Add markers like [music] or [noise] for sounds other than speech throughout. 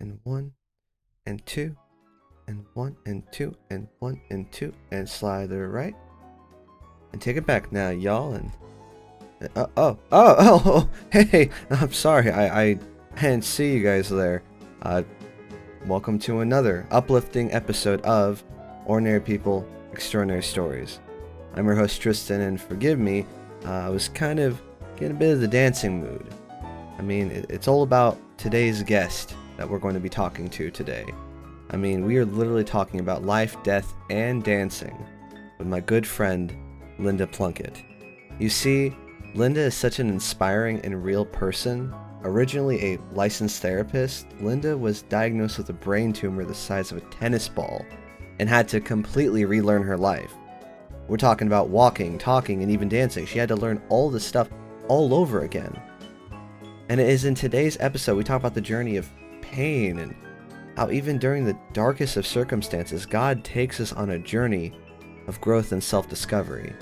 and one and two and one and two and one and two and slide the right and take it back now, y'all. And uh, oh, oh, oh, [laughs] oh, hey, I'm sorry, I, I didn't see you guys there. Uh, welcome to another uplifting episode of Ordinary People, Extraordinary Stories. I'm your host Tristan, and forgive me, uh, I was kind of getting a bit of the dancing mood. I mean, it, it's all about today's guest that we're going to be talking to today. I mean, we are literally talking about life, death, and dancing with my good friend, Linda Plunkett. You see, Linda is such an inspiring and real person. Originally a licensed therapist, Linda was diagnosed with a brain tumor the size of a tennis ball and had to completely relearn her life. We're talking about walking, talking, and even dancing. She had to learn all this stuff all over again. And it is in today's episode we talk about the journey of pain and how even during the darkest of circumstances, God takes us on a journey of growth and self discovery.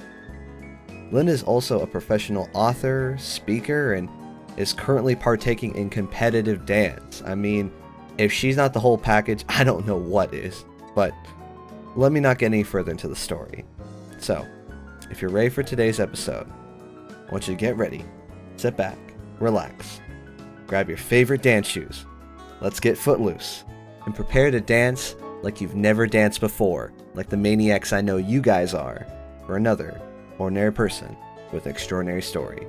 Linda is also a professional author, speaker, and is currently partaking in competitive dance. I mean, if she's not the whole package, [laughs] I don't know what is. But let me not get any further into the story. So, if you're ready for today's episode, I want you to get ready, sit back, relax, grab your favorite dance shoes, let's get footloose, and prepare to dance like you've never danced before, like the maniacs I know you guys are, for another ordinary person with an extraordinary story.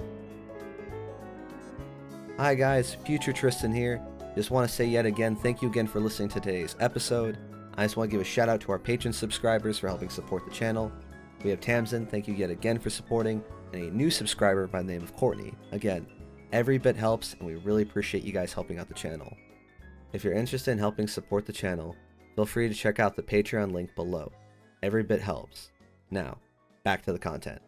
Hi guys, future Tristan here. Just want to say yet again, thank you again for listening to today's episode. I just want to give a shout out to our Patreon subscribers for helping support the channel. We have Tamsin, thank you yet again for supporting, and a new subscriber by the name of Courtney. Again, every bit helps, and we really appreciate you guys helping out the channel. If you're interested in helping support the channel, feel free to check out the Patreon link below. Every bit helps. Now, back to the content.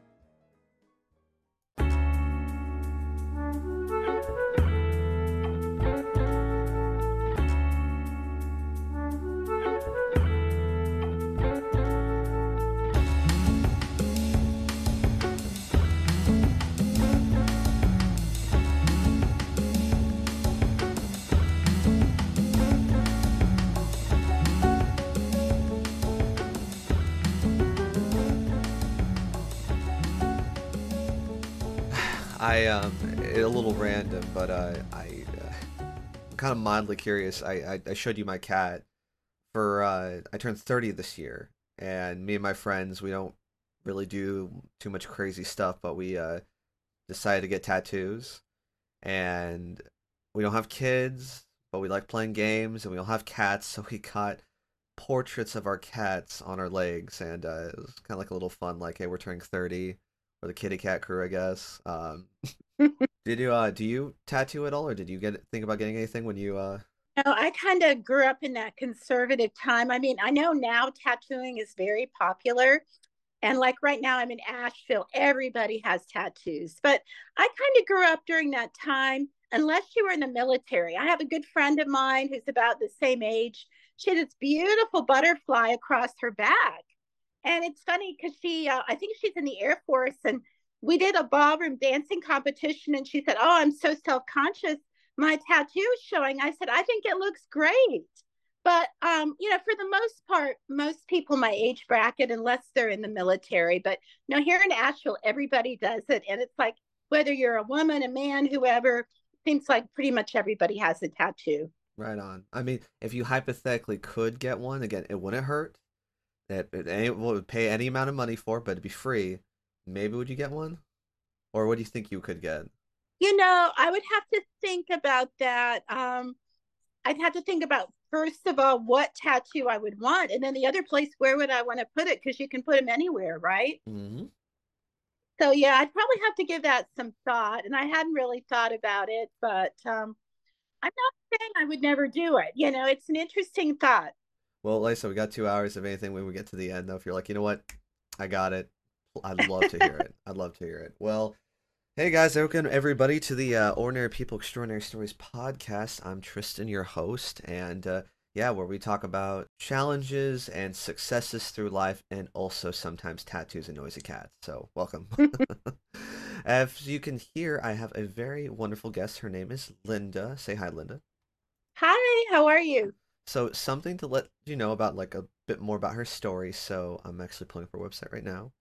I um, a little random, but uh, I uh, I'm kind of mildly curious. I, I I showed you my cat for uh, I turned 30 this year, and me and my friends we don't really do too much crazy stuff, but we uh decided to get tattoos, and we don't have kids, but we like playing games, and we don't have cats, [laughs] so we got portraits of our cats on our legs, and uh, it was kind of like a little fun, like hey, we're turning 30 or the kitty cat crew, I guess. Um, [laughs] did you uh do you tattoo at all, or did you get think about getting anything when you uh? No, I kind of grew up in that conservative time. I mean, I know now tattooing is very popular. And like right now, I'm in Asheville, everybody has tattoos. But I kind of grew up during that time, unless you were in the military. I have a good friend of mine who's about the same age. She had this beautiful butterfly across her back. And it's funny because she, uh, I think she's in the Air Force, and we did a ballroom dancing competition. And she said, Oh, I'm so self conscious. My tattoo is showing. I said, I think it looks great. But, um, you know, for the most part, most people my age bracket, unless they're in the military, but you know, here in Asheville, everybody does it. And it's like, whether you're a woman, a man, whoever, seems like pretty much everybody has a tattoo. Right on. I mean, if you hypothetically could get one, again, it wouldn't hurt. That it would pay any amount of money for, but it'd be free. Maybe would you get one, or what do you think you could get? You know, I would have to think about that. Um, I'd have to think about first of all what tattoo I would want, and then the other place where would I want to put it because you can put them anywhere, right? Mm-hmm. So yeah, I'd probably have to give that some thought, and I hadn't really thought about it, but um, I'm not saying I would never do it. You know, it's an interesting thought. Well, Lisa, we got two hours of anything when we get to the end. Though, if you're like, you know what, I got it. I'd love to hear it. I'd love to hear it. Well, hey guys, welcome everybody to the uh, Ordinary People Extraordinary Stories podcast. I'm Tristan, your host, and uh, yeah, where we talk about challenges and successes through life, and also sometimes tattoos and noisy cats. So, welcome. [laughs] As you can hear, I have a very wonderful guest. Her name is Linda. Say hi, Linda. Hi, how are you? So something to let you know about like a bit more about her story. So I'm actually pulling up her website right now.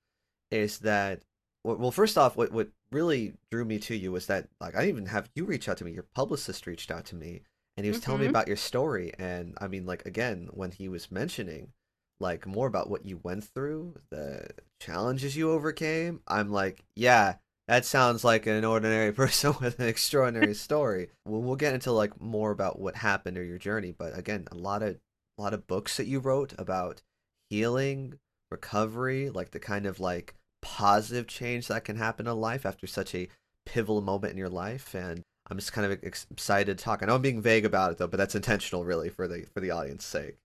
Is that well? First off, what what really drew me to you was that like I didn't even have you reach out to me. Your publicist reached out to me, and he was telling me hmm about your story. And I mean, like again, when he was mentioning like more about what you went through, the challenges you overcame, I'm like, yeah, that sounds like an ordinary [laughs] person with an extraordinary [laughs] story. We'll, we'll get into like more about what happened or your journey, but again, a lot of a lot of books that you wrote about healing, recovery, like the kind of like positive change that can happen in life after such a pivotal moment in your life and I'm just kind of ex- excited to talk. I know I'm being vague about it though, but that's intentional really for the for the audience sake.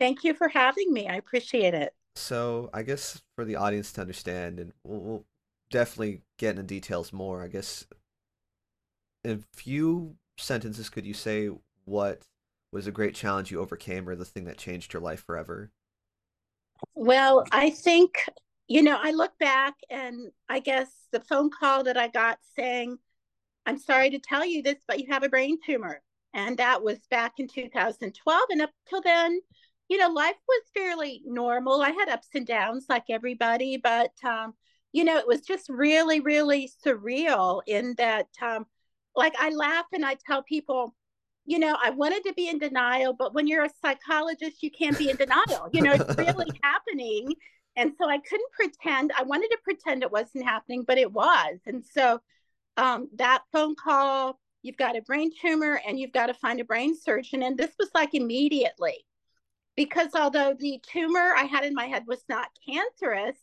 Thank you for having me. I appreciate it. So I guess for the audience to understand, and we'll, we'll definitely get into details more. I guess in a few sentences, could you say what was a great challenge you overcame, or the thing that changed your life forever? Well, I think, you know, I look back and I guess the phone call that I got saying, I'm sorry to tell you this, but you have a brain tumor. And that was back in 2012. And up till then, you know, life was fairly normal. I had ups and downs like everybody, but, um, you know, it was just really, really surreal in that, um, like, I laugh and I tell people, you know, I wanted to be in denial, but when you're a psychologist, you can't be in denial. You know, it's really [laughs] happening. And so I couldn't pretend. I wanted to pretend it wasn't happening, but it was. And so um, that phone call, you've got a brain tumor and you've got to find a brain surgeon. And this was like immediately because although the tumor I had in my head was not cancerous,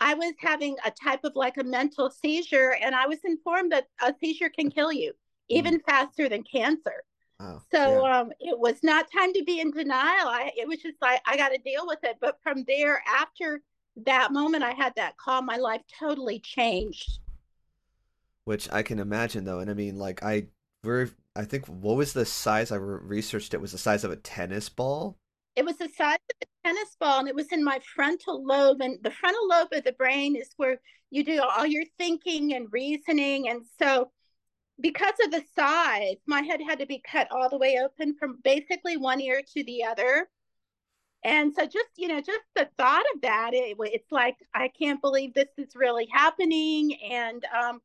I was having a type of like a mental seizure. And I was informed that a seizure can kill you Mm, even faster than cancer. wow. So Yeah. um, it was not time to be in denial. I, it was just like, I got to deal with it. But from there, after that moment, I had that call, my life totally changed. Which I can imagine though, and I mean, like I, we're, I think what was the size? I re- researched it was the size of a tennis ball. It was the size of a tennis ball and it was in my frontal lobe. And the frontal lobe of the brain is where you do all your thinking and reasoning. And so, because of the size, my head had to be cut all the way open from basically one ear to the other. And so, just you know, just the thought of that, it, it's like I can't believe this is really happening. And um,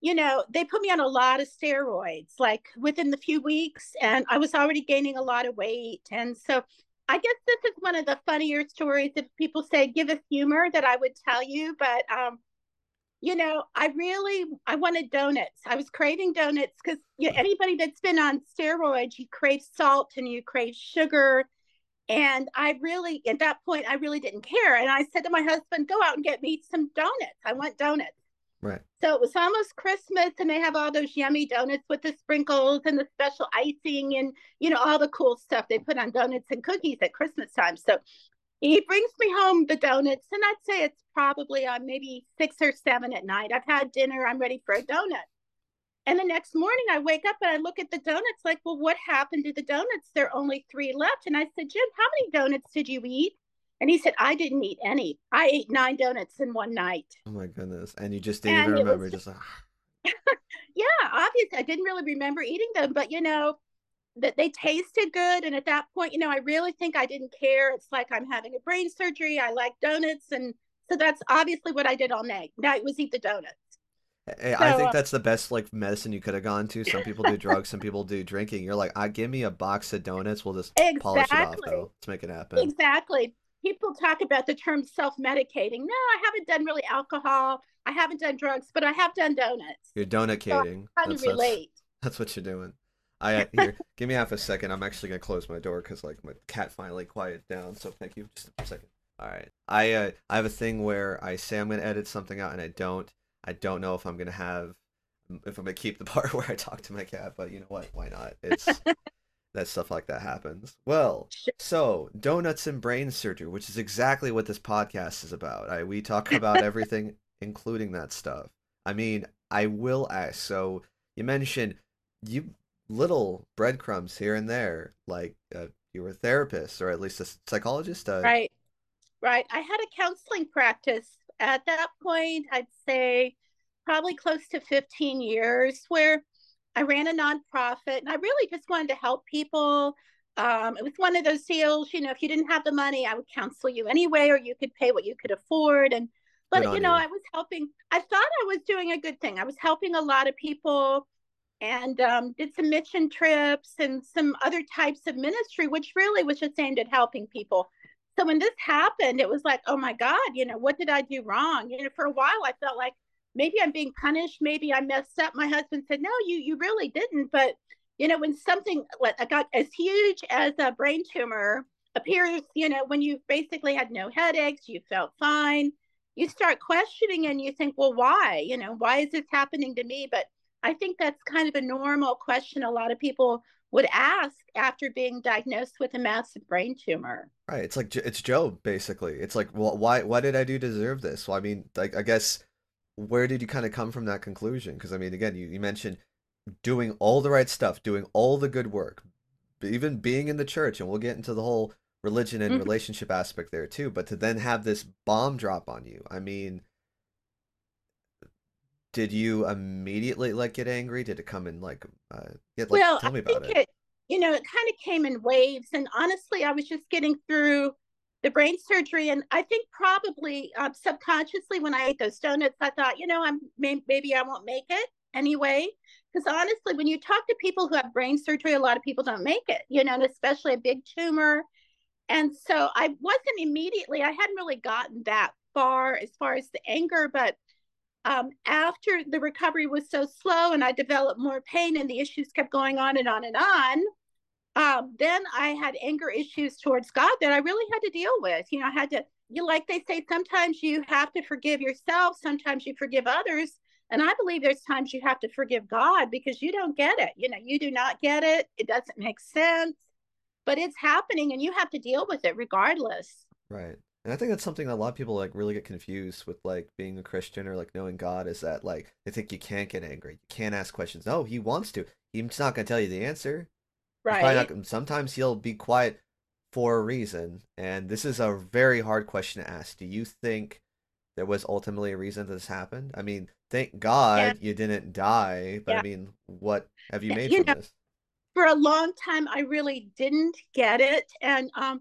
you know, they put me on a lot of steroids, like within the few weeks, and I was already gaining a lot of weight. And so I guess this is one of the funnier stories that people say give us humor that I would tell you. But um, you know, I really I wanted donuts. I was craving donuts because you know, anybody that's been on steroids, you crave salt and you crave sugar. And I really, at that point, I really didn't care. And I said to my husband, go out and get me some donuts. I want donuts. Right. So it was almost Christmas, and they have all those yummy donuts with the sprinkles and the special icing and, you know, all the cool stuff they put on donuts and cookies at Christmas time. So he brings me home the donuts, and I'd say it's probably on uh, maybe six or seven at night. I've had dinner, I'm ready for a donut. And the next morning, I wake up and I look at the donuts, like, well, what happened to the donuts? There are only three left. And I said, Jim, how many donuts did you eat? And he said, I didn't eat any. I ate nine donuts in one night. Oh my goodness. And you just didn't even was remember, just like, [laughs] yeah, obviously I didn't really remember eating them, but you know, that they tasted good. And at that point, you know, I really think I didn't care. It's like I'm having a brain surgery. I like donuts. And so that's obviously what I did all night. Night was eat the donuts. Hey, I think uh, that's the best like medicine you could have gone to. Some people do [laughs] drugs, some people do drinking. You're like, I give me a box of donuts. We'll just polish it off though. Let's make it happen. exactly. People talk about the term self medicating. No, I haven't done really alcohol. I haven't done drugs, but I have done donuts. You're donut So I cating. kind of That's that's relate. [laughs] that's what you're doing. I [laughs] here, give me half a second. I'm actually gonna close my door because like my cat finally quieted down. So thank you. Just a second. All right. I uh, I have a thing where I say I'm gonna edit something out and I don't. I don't know if I'm gonna have if I'm gonna keep the [laughs] part where I talk to my cat, but you know what? Why not? It's that stuff like that happens. Well, so donuts and brain surgery, which is exactly what this podcast is about. I we talk [laughs] about everything, including that stuff. I mean, I will ask. So you mentioned you little breadcrumbs here and there, like uh, you were a therapist or at least a psychologist. Uh, Right. Right. I had a counseling practice at that point, I'd say probably close to 15 years, where I ran a nonprofit and I really just wanted to help people. Um, it was one of those deals, you know, if you didn't have the money, I would counsel you anyway, or you could pay what you could afford. And, but, you know, you. I was helping, I thought I was doing a good thing. I was helping a lot of people and um, did some mission trips and some other types of ministry, which really was just aimed at helping people. So when this happened, it was like, oh my God, you know, what did I do wrong? You know, for a while I felt like maybe I'm being punished, maybe I messed up. My husband said, no, you you really didn't. But you know, when something like I got as huge as a brain tumor appears, you know, when you basically had no headaches, you felt fine, you start questioning and you think, well, why? You know, why is this happening to me? But I think that's kind of a normal question a lot of people would ask after being diagnosed with a massive brain tumor. Right. It's like it's Job basically. It's like, well, why why did I do deserve this? Well, I mean, like I guess where did you kind of come from that conclusion? Because I mean, again, you, you mentioned doing all the right stuff, doing all the good work, even being in the church, and we'll get into the whole religion and mm-hmm. relationship aspect there too. But to then have this bomb drop on you, I mean, did you immediately like get angry? Did it come in like, uh, yeah, like well, tell me about it. it. You know, it kind of came in waves, and honestly, I was just getting through the brain surgery, and I think probably uh, subconsciously when I ate those donuts, I thought, you know, I'm may- maybe I won't make it anyway. Because honestly, when you talk to people who have brain surgery, a lot of people don't make it. You know, and especially a big tumor. And so I wasn't immediately. I hadn't really gotten that far as far as the anger, but um, after the recovery was so slow and I developed more pain and the issues kept going on and on and on, um, then I had anger issues towards God that I really had to deal with. You know, I had to, you like they say, sometimes you have to forgive yourself, sometimes you forgive others. And I believe there's times you have to forgive God because you don't get it. You know, you do not get it. It doesn't make sense, but it's happening and you have to deal with it regardless. Right. And I think that's something that a lot of people like really get confused with like being a Christian or like knowing God is that like they think you can't get angry. You can't ask questions. No, he wants to. He's not gonna tell you the answer. Right. Not, sometimes he'll be quiet for a reason. And this is a very hard question to ask. Do you think there was ultimately a reason this happened? I mean, thank God yeah. you didn't die, but yeah. I mean, what have you made you from know, this? For a long time I really didn't get it. And um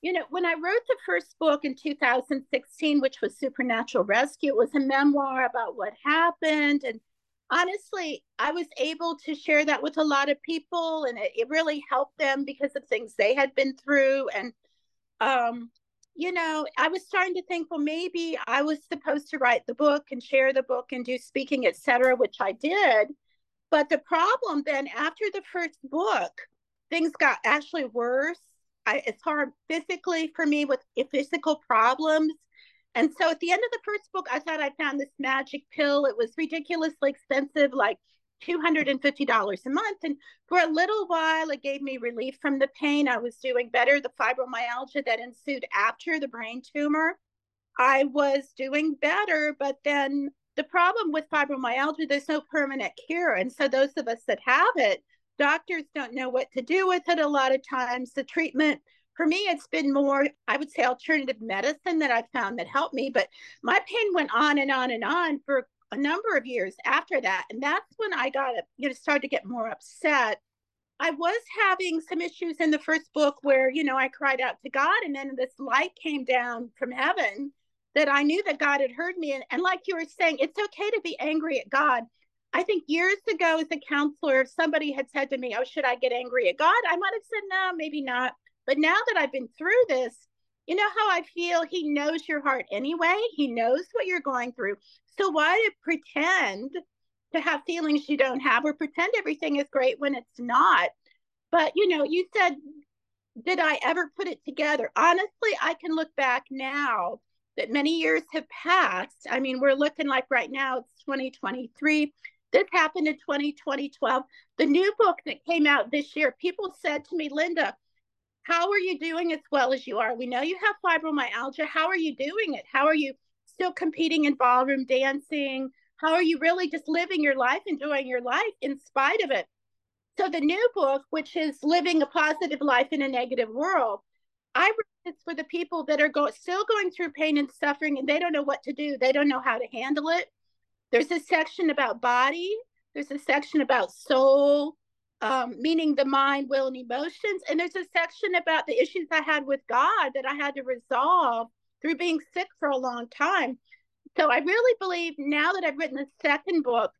you know, when I wrote the first book in 2016, which was Supernatural Rescue, it was a memoir about what happened. And honestly, I was able to share that with a lot of people, and it, it really helped them because of things they had been through. And, um, you know, I was starting to think, well, maybe I was supposed to write the book and share the book and do speaking, etc., which I did. But the problem then, after the first book, things got actually worse I, it's hard physically for me with physical problems. And so at the end of the first book, I thought I found this magic pill. It was ridiculously expensive, like $250 a month. And for a little while, it gave me relief from the pain. I was doing better. The fibromyalgia that ensued after the brain tumor, I was doing better. But then the problem with fibromyalgia, there's no permanent cure. And so those of us that have it, doctors don't know what to do with it a lot of times. The treatment for me, it's been more, I would say, alternative medicine that I found that helped me. But my pain went on and on and on for a number of years after that. And that's when I got, you know, started to get more upset. I was having some issues in the first book where, you know, I cried out to God and then this light came down from heaven that I knew that God had heard me. And, and like you were saying, it's okay to be angry at God I think years ago as a counselor, if somebody had said to me, Oh, should I get angry at God? I might have said, No, maybe not. But now that I've been through this, you know how I feel? He knows your heart anyway. He knows what you're going through. So why pretend to have feelings you don't have or pretend everything is great when it's not? But, you know, you said, Did I ever put it together? Honestly, I can look back now that many years have passed. I mean, we're looking like right now, it's 2023 this happened in 2020, 12. The new book that came out this year, people said to me, Linda, how are you doing as well as you are? We know you have fibromyalgia. How are you doing it? How are you still competing in ballroom dancing? How are you really just living your life, enjoying your life in spite of it? So, the new book, which is Living a Positive Life in a Negative World, I wrote this for the people that are go- still going through pain and suffering and they don't know what to do. They don't know how to handle it. There's a section about body, there's a section about soul, um, meaning the mind, will, and emotions. And there's a section about the issues I had with God that I had to resolve through being sick for a long time. So I really believe now that I've written the second book,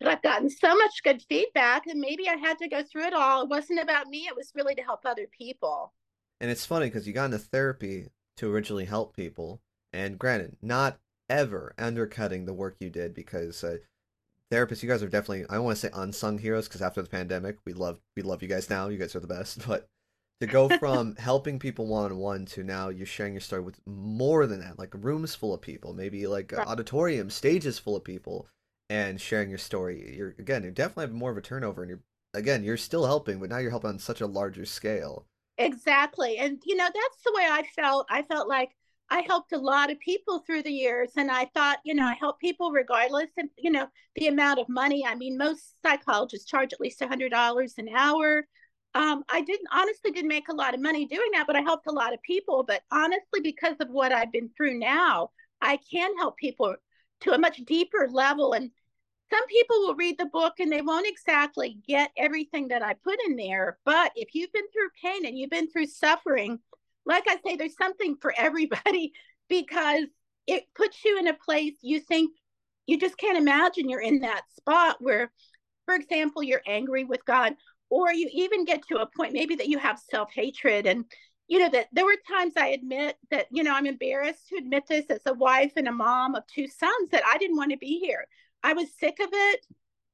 that I've gotten so much good feedback and maybe I had to go through it all. It wasn't about me, it was really to help other people. And it's funny because you got into therapy to originally help people. And granted, not ever undercutting the work you did because uh, therapists, you guys are definitely I don't want to say unsung heroes because after the pandemic, we love we love you guys now. You guys are the best. [laughs] But to go [laughs] from helping people one on one to now you're sharing your story with more than that, like rooms full of people, maybe like right. auditorium, stages full of people, and sharing your story. You're again, you're definitely having more of a turnover, and you're again, you're still helping, but now you're helping on such a larger scale. Exactly, and you know that's the way I felt. I felt like I helped a lot of people through the years, and I thought, you know, I help people regardless of, you know, the amount of money. I mean, most psychologists charge at least a hundred dollars an hour. Um, I didn't honestly didn't make a lot of money doing that, but I helped a lot of people. But honestly, because of what I've been through now, I can help people to a much deeper level. And some people will read the book and they won't exactly get everything that I put in there. But if you've been through pain and you've been through suffering, like I say, there's something for everybody [laughs] because it puts you in a place you think you just can't imagine you're in that spot where, for example, you're angry with God, or you even get to a point maybe that you have self hatred. And, you know, that there were times I admit that, you know, I'm embarrassed to admit this as a wife and a mom of two sons that I didn't want to be here. I was sick of it,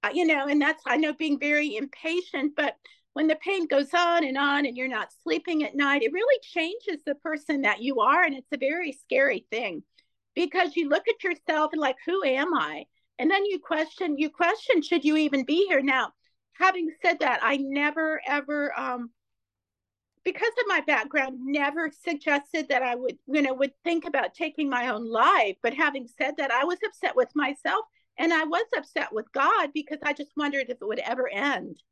uh, you know, and that's, I know being very impatient, but when the pain goes on and on and you're not sleeping at night, it really changes the person that you are. And it's a very scary thing because you look at yourself and like, who am I? And then you question, you question, should you even be here? Now, having said that, I never ever, um, because of my background, never suggested that I would, you know, would think about taking my own life. But having said that, I was upset with myself and I was upset with God because I just wondered if it would ever end.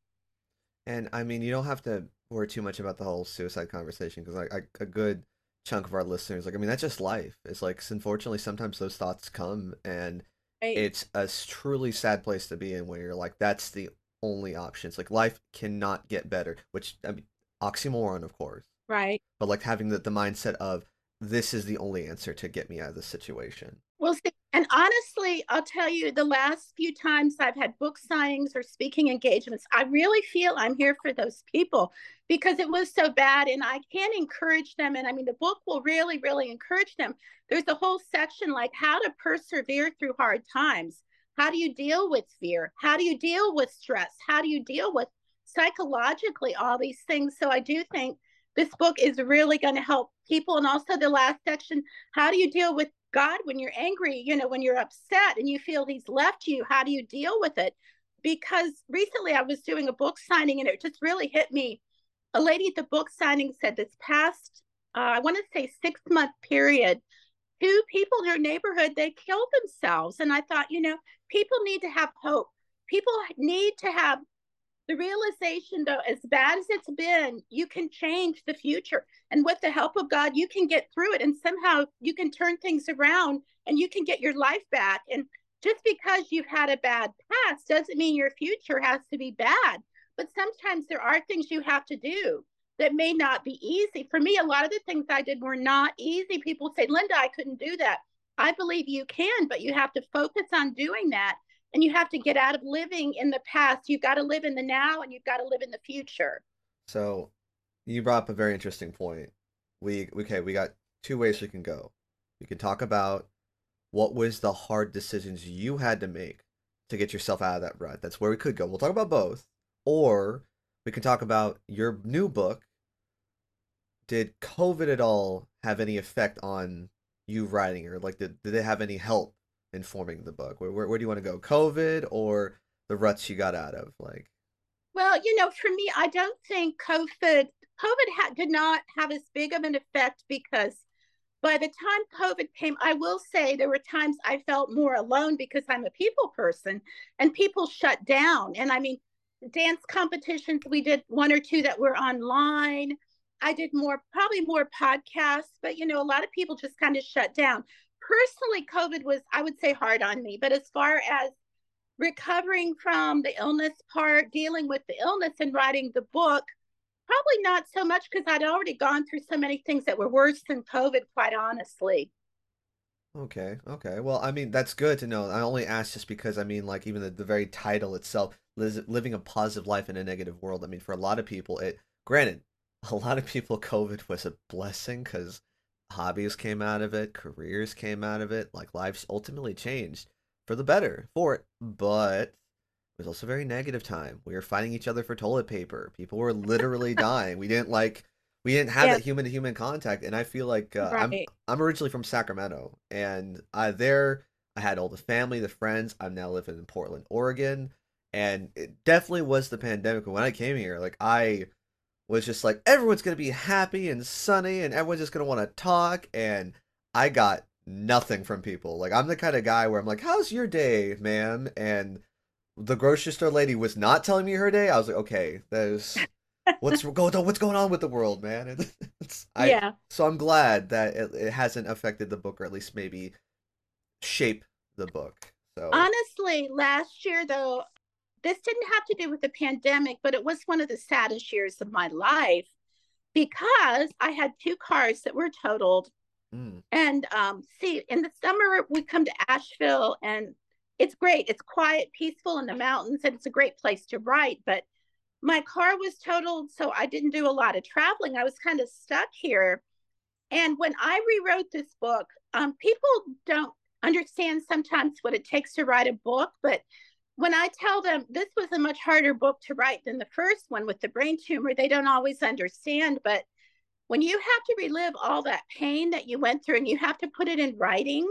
And I mean, you don't have to worry too much about the whole suicide conversation because like a good chunk of our listeners, like I mean, that's just life. It's like unfortunately sometimes those thoughts come, and right. it's a truly sad place to be in where you're like, that's the only option. It's like life cannot get better, which I mean, oxymoron, of course. Right. But like having the, the mindset of this is the only answer to get me out of this situation. Well, see, and honestly, I'll tell you, the last few times I've had book signings or speaking engagements, I really feel I'm here for those people because it was so bad. And I can encourage them. And I mean, the book will really, really encourage them. There's a whole section like how to persevere through hard times. How do you deal with fear? How do you deal with stress? How do you deal with psychologically all these things? So I do think this book is really going to help people. And also the last section, how do you deal with God, when you're angry, you know, when you're upset and you feel he's left you, how do you deal with it? Because recently I was doing a book signing and it just really hit me. A lady at the book signing said this past, uh, I want to say six month period, two people in her neighborhood, they killed themselves. And I thought, you know, people need to have hope. People need to have the realization though as bad as it's been you can change the future. And with the help of god you can get through it and somehow you can turn things around and you can get your life back. And just because you've had a bad past doesn't mean your future has to be bad. But sometimes there are things you have to do that may not be easy. For me a lot of the things i did were not easy. People say linda i couldn't do that. I believe you can but you have to focus on doing that and you have to get out of living in the past. You've got to live in the now and you've got to live in the future. So you brought up a very interesting point. We okay, we got two ways we can go. We can talk about what was the hard decisions you had to make to get yourself out of that rut. That's where we could go. We'll talk about both. Or we can talk about your new book. Did COVID at all have any effect on you writing or like did, did it have any help informing the book? Where, where, where do you want to go? COVID or the ruts you got out of? Like, well, you know, for me, I don't think COVID COVID ha- did not have as big of an effect because by the time COVID came, I will say there were times I felt more alone because I'm a people person and people shut down. And I mean, dance competitions, we did one or two that were online. I did more, probably more podcasts, but you know, a lot of people just kind of shut down personally, COVID was, I would say, hard on me. But as far as recovering from the illness part, dealing with the illness and writing the book, probably not so much because I'd already gone through so many things that were worse than COVID, quite honestly. Okay, okay. Well, I mean, that's good to know. I only asked just because, I mean, like, even the, the very title itself, living a positive life in a negative world. I mean, for a lot of people, it, granted, [laughs] a lot of people, COVID was a blessing because hobbies came out of it, careers came out of it, like, lives ultimately changed for the better for it. But it was also a very negative time. We were fighting each other for toilet paper. People were literally [laughs] dying. We didn't like we didn't have yeah. that human to human contact and i feel like uh, right. i'm i'm originally from sacramento and I, there i had all the family the friends i'm now living in portland oregon and it definitely was the pandemic when i came here like i was just like everyone's gonna be happy and sunny and everyone's just gonna want to talk and i got nothing from people like i'm the kind of guy where i'm like how's your day ma'am and the grocery store lady was not telling me her day i was like okay there's what's [laughs] going on? What's going on with the world, man? It's, I, yeah. So I'm glad that it, it hasn't affected the book, or at least maybe shape the book. So honestly, last year though, this didn't have to do with the pandemic, but it was one of the saddest years of my life because I had two cars that were totaled. Mm. And um, see, in the summer we come to Asheville, and it's great. It's quiet, peaceful in the mountains, and it's a great place to write. But my car was totaled, so I didn't do a lot of traveling. I was kind of stuck here. And when I rewrote this book, um, people don't understand sometimes what it takes to write a book, but when I tell them this was a much harder book to write than the first one with the brain tumor, they don't always understand. But when you have to relive all that pain that you went through and you have to put it in writing,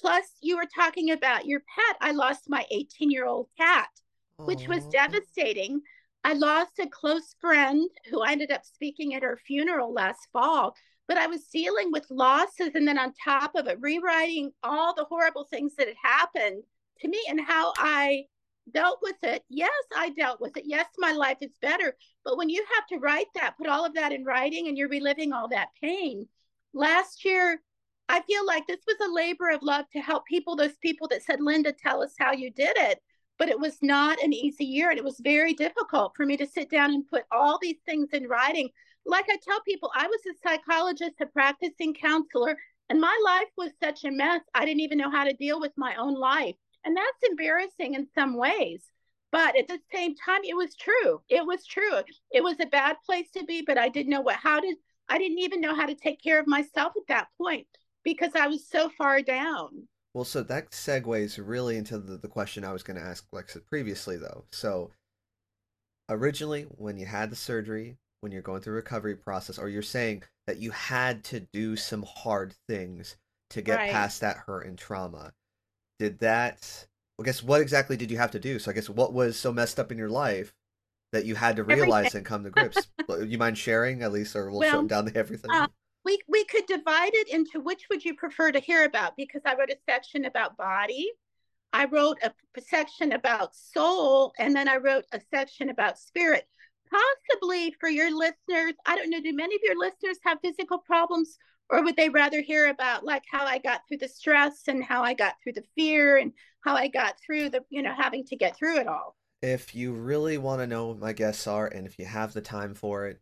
plus you were talking about your pet, I lost my 18 year old cat, which was oh. devastating. I lost a close friend who I ended up speaking at her funeral last fall, but I was dealing with losses and then on top of it, rewriting all the horrible things that had happened to me and how I dealt with it. Yes, I dealt with it. Yes, my life is better. But when you have to write that, put all of that in writing and you're reliving all that pain. Last year, I feel like this was a labor of love to help people, those people that said, Linda, tell us how you did it but it was not an easy year and it was very difficult for me to sit down and put all these things in writing like i tell people i was a psychologist a practicing counselor and my life was such a mess i didn't even know how to deal with my own life and that's embarrassing in some ways but at the same time it was true it was true it was a bad place to be but i didn't know what how did i didn't even know how to take care of myself at that point because i was so far down well, so that segues really into the, the question I was going to ask Lexa previously, though. So, originally, when you had the surgery, when you're going through recovery process, or you're saying that you had to do some hard things to get right. past that hurt and trauma, did that? I guess what exactly did you have to do? So, I guess what was so messed up in your life that you had to realize everything. and come to [laughs] grips? you mind sharing at least, or we'll well, shut down the [laughs] everything? Uh, we we could divide it into which would you prefer to hear about because I wrote a section about body, I wrote a section about soul, and then I wrote a section about spirit. Possibly for your listeners, I don't know, do many of your listeners have physical problems or would they rather hear about like how I got through the stress and how I got through the fear and how I got through the, you know, having to get through it all? If you really want to know what my guests are and if you have the time for it,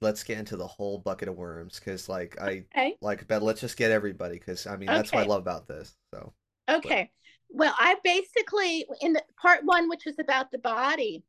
let's get into the whole bucket of worms because like i okay. like but let's just get everybody because i mean that's okay. what i love about this so okay but. well i basically in the part one which was about the body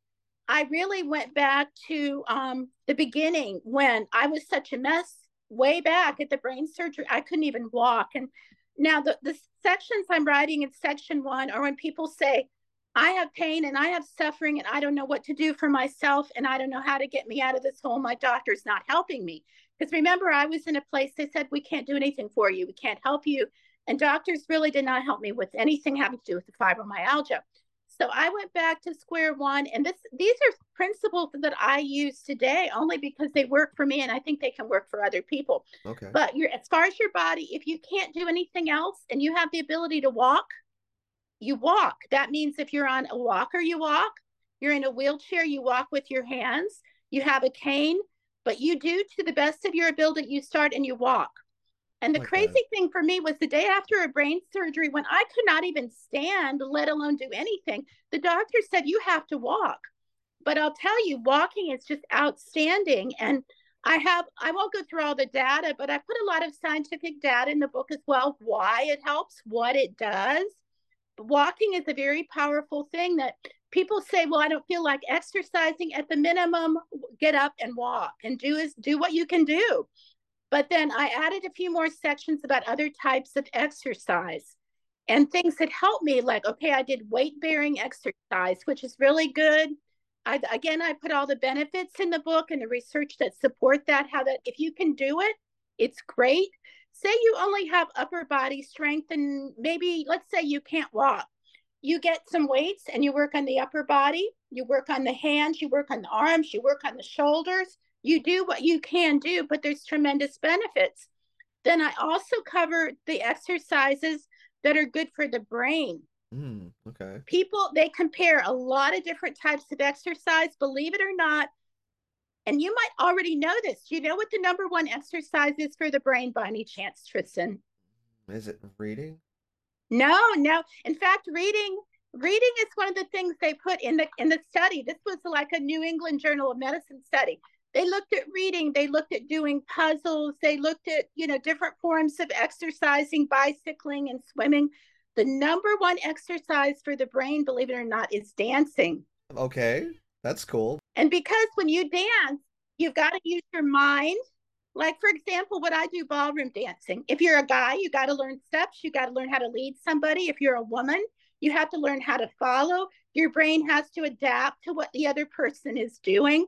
i really went back to um the beginning when i was such a mess way back at the brain surgery i couldn't even walk and now the, the sections i'm writing in section one are when people say I have pain and I have suffering and I don't know what to do for myself and I don't know how to get me out of this hole. My doctor's not helping me. Because remember, I was in a place they said, we can't do anything for you. We can't help you. And doctors really did not help me with anything having to do with the fibromyalgia. So I went back to square one. And this these are principles that I use today only because they work for me and I think they can work for other people. Okay. But you're, as far as your body, if you can't do anything else and you have the ability to walk, you walk. That means if you're on a walker, you walk. You're in a wheelchair, you walk with your hands. You have a cane, but you do to the best of your ability, you start and you walk. And the Like crazy that. thing for me was the day after a brain surgery, when I could not even stand, let alone do anything, the doctor said, You have to walk. But I'll tell you, walking is just outstanding. And I have, I won't go through all the data, but I put a lot of scientific data in the book as well why it helps, what it does. Walking is a very powerful thing that people say, Well, I don't feel like exercising. At the minimum, get up and walk and do is do what you can do. But then I added a few more sections about other types of exercise and things that helped me. Like, okay, I did weight bearing exercise, which is really good. I, again, I put all the benefits in the book and the research that support that. How that if you can do it, it's great. Say you only have upper body strength and maybe let's say you can't walk. You get some weights and you work on the upper body, you work on the hands, you work on the arms, you work on the shoulders you do what you can do, but there's tremendous benefits. Then I also cover the exercises that are good for the brain. Mm, okay. People, they compare a lot of different types of exercise, believe it or not. And you might already know this. Do you know what the number one exercise is for the brain by any chance, Tristan? Is it reading? No, no. In fact, reading reading is one of the things they put in the in the study. This was like a New England Journal of Medicine study they looked at reading they looked at doing puzzles they looked at you know different forms of exercising bicycling and swimming. The number one exercise for the brain believe it or not is dancing. Okay, that's cool. and because when you dance you've got to use your mind. Like for example what i do ballroom dancing. If you're a guy you got to learn steps you got to learn how to lead somebody. If you're a woman you have to learn how to follow. Your brain has to adapt to what the other person is doing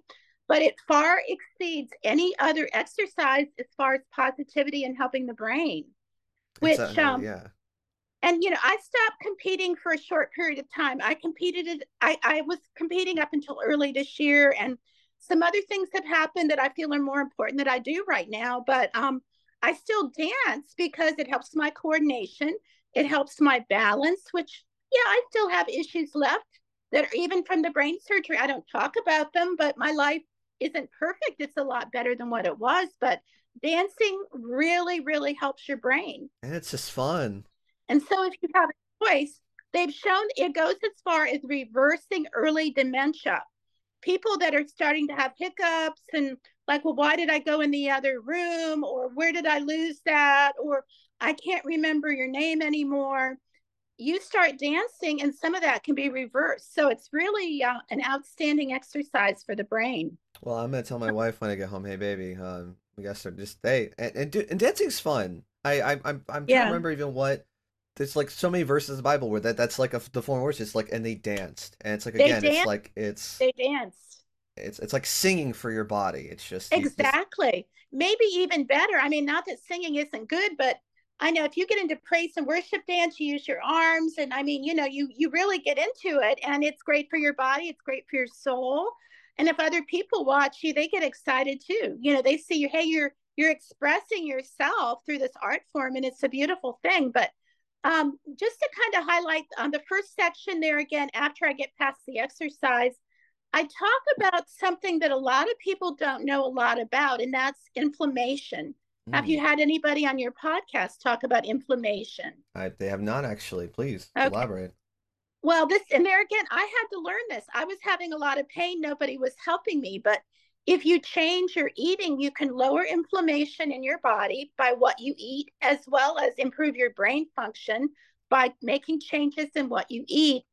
but it far exceeds any other exercise as far as positivity and helping the brain. Which, uh, um, yeah. and you know, I stopped competing for a short period of time. I competed, it, I, I was competing up until early this year, and some other things have happened that I feel are more important that I do right now. But um, I still dance because it helps my coordination, it helps my balance, which, yeah, I still have issues left that are even from the brain surgery. I don't talk about them, but my life isn't perfect. It's a lot better than what it was, but dancing really, really helps your brain. And it's just fun. And so if you have a choice, they've shown it goes as far as reversing early dementia. People that are starting to have hiccups and like, well, why did I go in the other room? Or where did I lose that? Or I can't remember your name anymore. You start dancing, and some of that can be reversed. So it's really uh, an outstanding exercise for the brain. Well, I'm gonna tell my wife when I get home, hey baby, um, we gotta start just hey, and and, do, and dancing's fun. I I I'm I'm trying to remember even what there's like so many verses of the Bible where that that's like a the foreign words. It's like and they danced, and it's like They again, it's like it's They danced. it's it's like singing for your body. It's just- Exactly. Maybe even better. I mean, not that singing isn't good, but I know if you get into praise and worship dance, you use your arms, and I mean, you know, you you really get into it, and it's great for your body. It's great for your soul. And if other people watch you, they get excited too. You know, they see you. Hey, you're you're expressing yourself through this art form, and it's a beautiful thing. But um, just to kind of highlight on the first section there again, after I get past the exercise, I talk about something that a lot of people don't know a lot about, and that's inflammation. Have Mm. you had anybody on your podcast talk about inflammation? I, they have not actually. Please Okay. elaborate. Well, this, and there again, I had to learn this. I was having a lot of pain, nobody was helping me. But if you change your eating, you can lower inflammation in your body by what you eat, as well as improve your brain function by making changes in what you eat.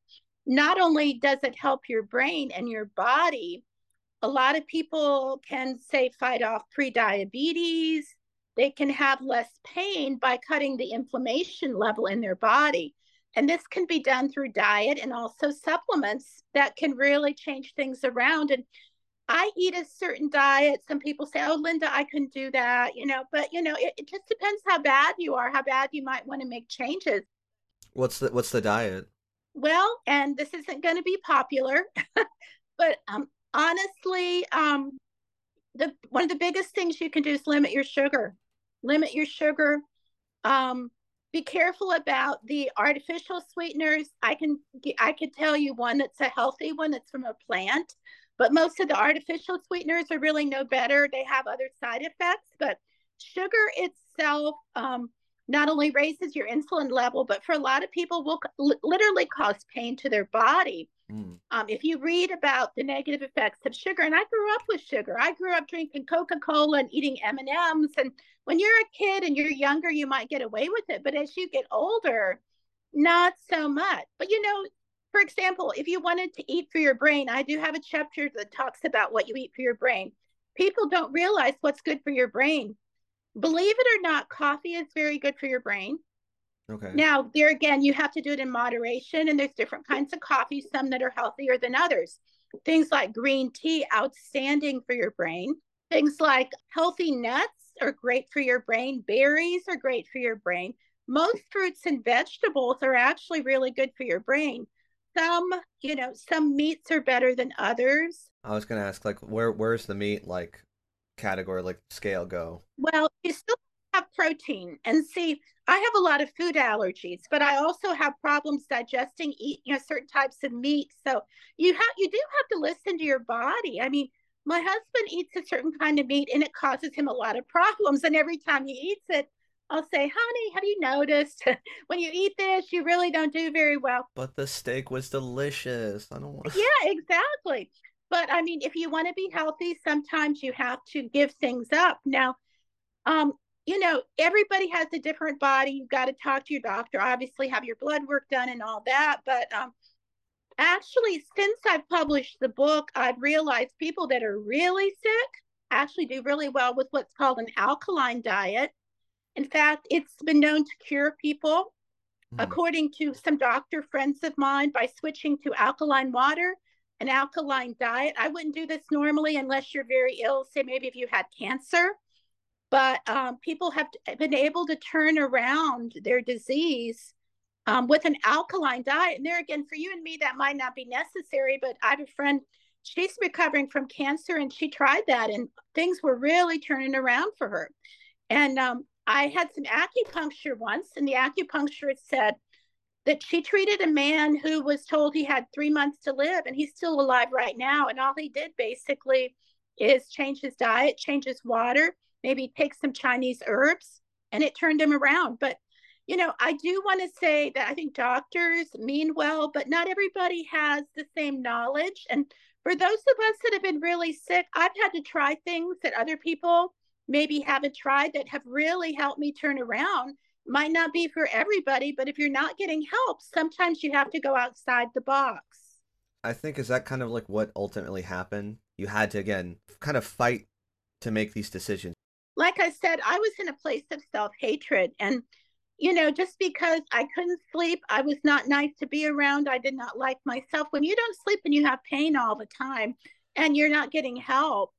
Not only does it help your brain and your body, a lot of people can say fight off prediabetes. They can have less pain by cutting the inflammation level in their body. And this can be done through diet and also supplements that can really change things around. And I eat a certain diet. Some people say, oh, Linda, I couldn't do that, you know, but, you know, it, it just depends how bad you are, how bad you might want to make changes. What's the what's the diet? Well, and this isn't going to be popular, [laughs] but um, honestly, um, the one of the biggest things you can do is limit your sugar. Limit your sugar. Um, be careful about the artificial sweeteners. I can I could tell you one that's a healthy one that's from a plant, but most of the artificial sweeteners are really no better. They have other side effects, but sugar itself um, not only raises your insulin level, but for a lot of people will literally cause pain to their body. Mm. Um, if you read about the negative effects of sugar, and I grew up with sugar, I grew up drinking Coca-Cola and eating M&Ms. And when you're a kid and you're younger, you might get away with it. But as you get older, not so much. But you know, for example, if you wanted to eat for your brain, I do have a chapter that talks about what you eat for your brain. People don't realize what's good for your brain. Believe it or not, coffee is very good for your brain. Okay. Now, there again, you have to do it in moderation, and there's different kinds of coffee, some that are healthier than others. Things like green tea, outstanding for your brain. Things like healthy nuts are great for your brain. Berries are great for your brain. Most fruits and vegetables are actually really good for your brain. Some, you know, some meats are better than others. I was gonna ask, like, where where's the meat like category, like scale go? Well, you still have protein. And see, I have a lot of food allergies, but I also have problems digesting eat, you know, certain types of meat. So you have you do have to listen to your body. I mean, my husband eats a certain kind of meat and it causes him a lot of problems. And every time he eats it, I'll say, honey, have you noticed [laughs] when you eat this, you really don't do very well. But the steak was delicious. I don't want Yeah, exactly. But I mean, if you want to be healthy, sometimes you have to give things up. Now, um, you know, everybody has a different body. You've got to talk to your doctor, obviously, have your blood work done and all that. But um, actually, since I've published the book, I've realized people that are really sick actually do really well with what's called an alkaline diet. In fact, it's been known to cure people, mm. according to some doctor friends of mine, by switching to alkaline water an alkaline diet. I wouldn't do this normally unless you're very ill, say maybe if you had cancer. But um, people have been able to turn around their disease um, with an alkaline diet. And there again, for you and me, that might not be necessary. But I have a friend, she's recovering from cancer and she tried that and things were really turning around for her. And um, I had some acupuncture once, and the acupuncturist said, that she treated a man who was told he had three months to live and he's still alive right now. And all he did basically is change his diet, change his water, maybe take some Chinese herbs, and it turned him around. But, you know, I do want to say that I think doctors mean well, but not everybody has the same knowledge. And for those of us that have been really sick, I've had to try things that other people maybe haven't tried that have really helped me turn around might not be for everybody, but if you're not getting help, sometimes you have to go outside the box. I think is that kind of like what ultimately happened. You had to again kind of fight to make these decisions. Like I said, I was in a place of self-hatred and you know, just because I couldn't sleep, I was not nice to be around. I did not like myself. When you don't sleep and you have pain all the time and you're not getting help,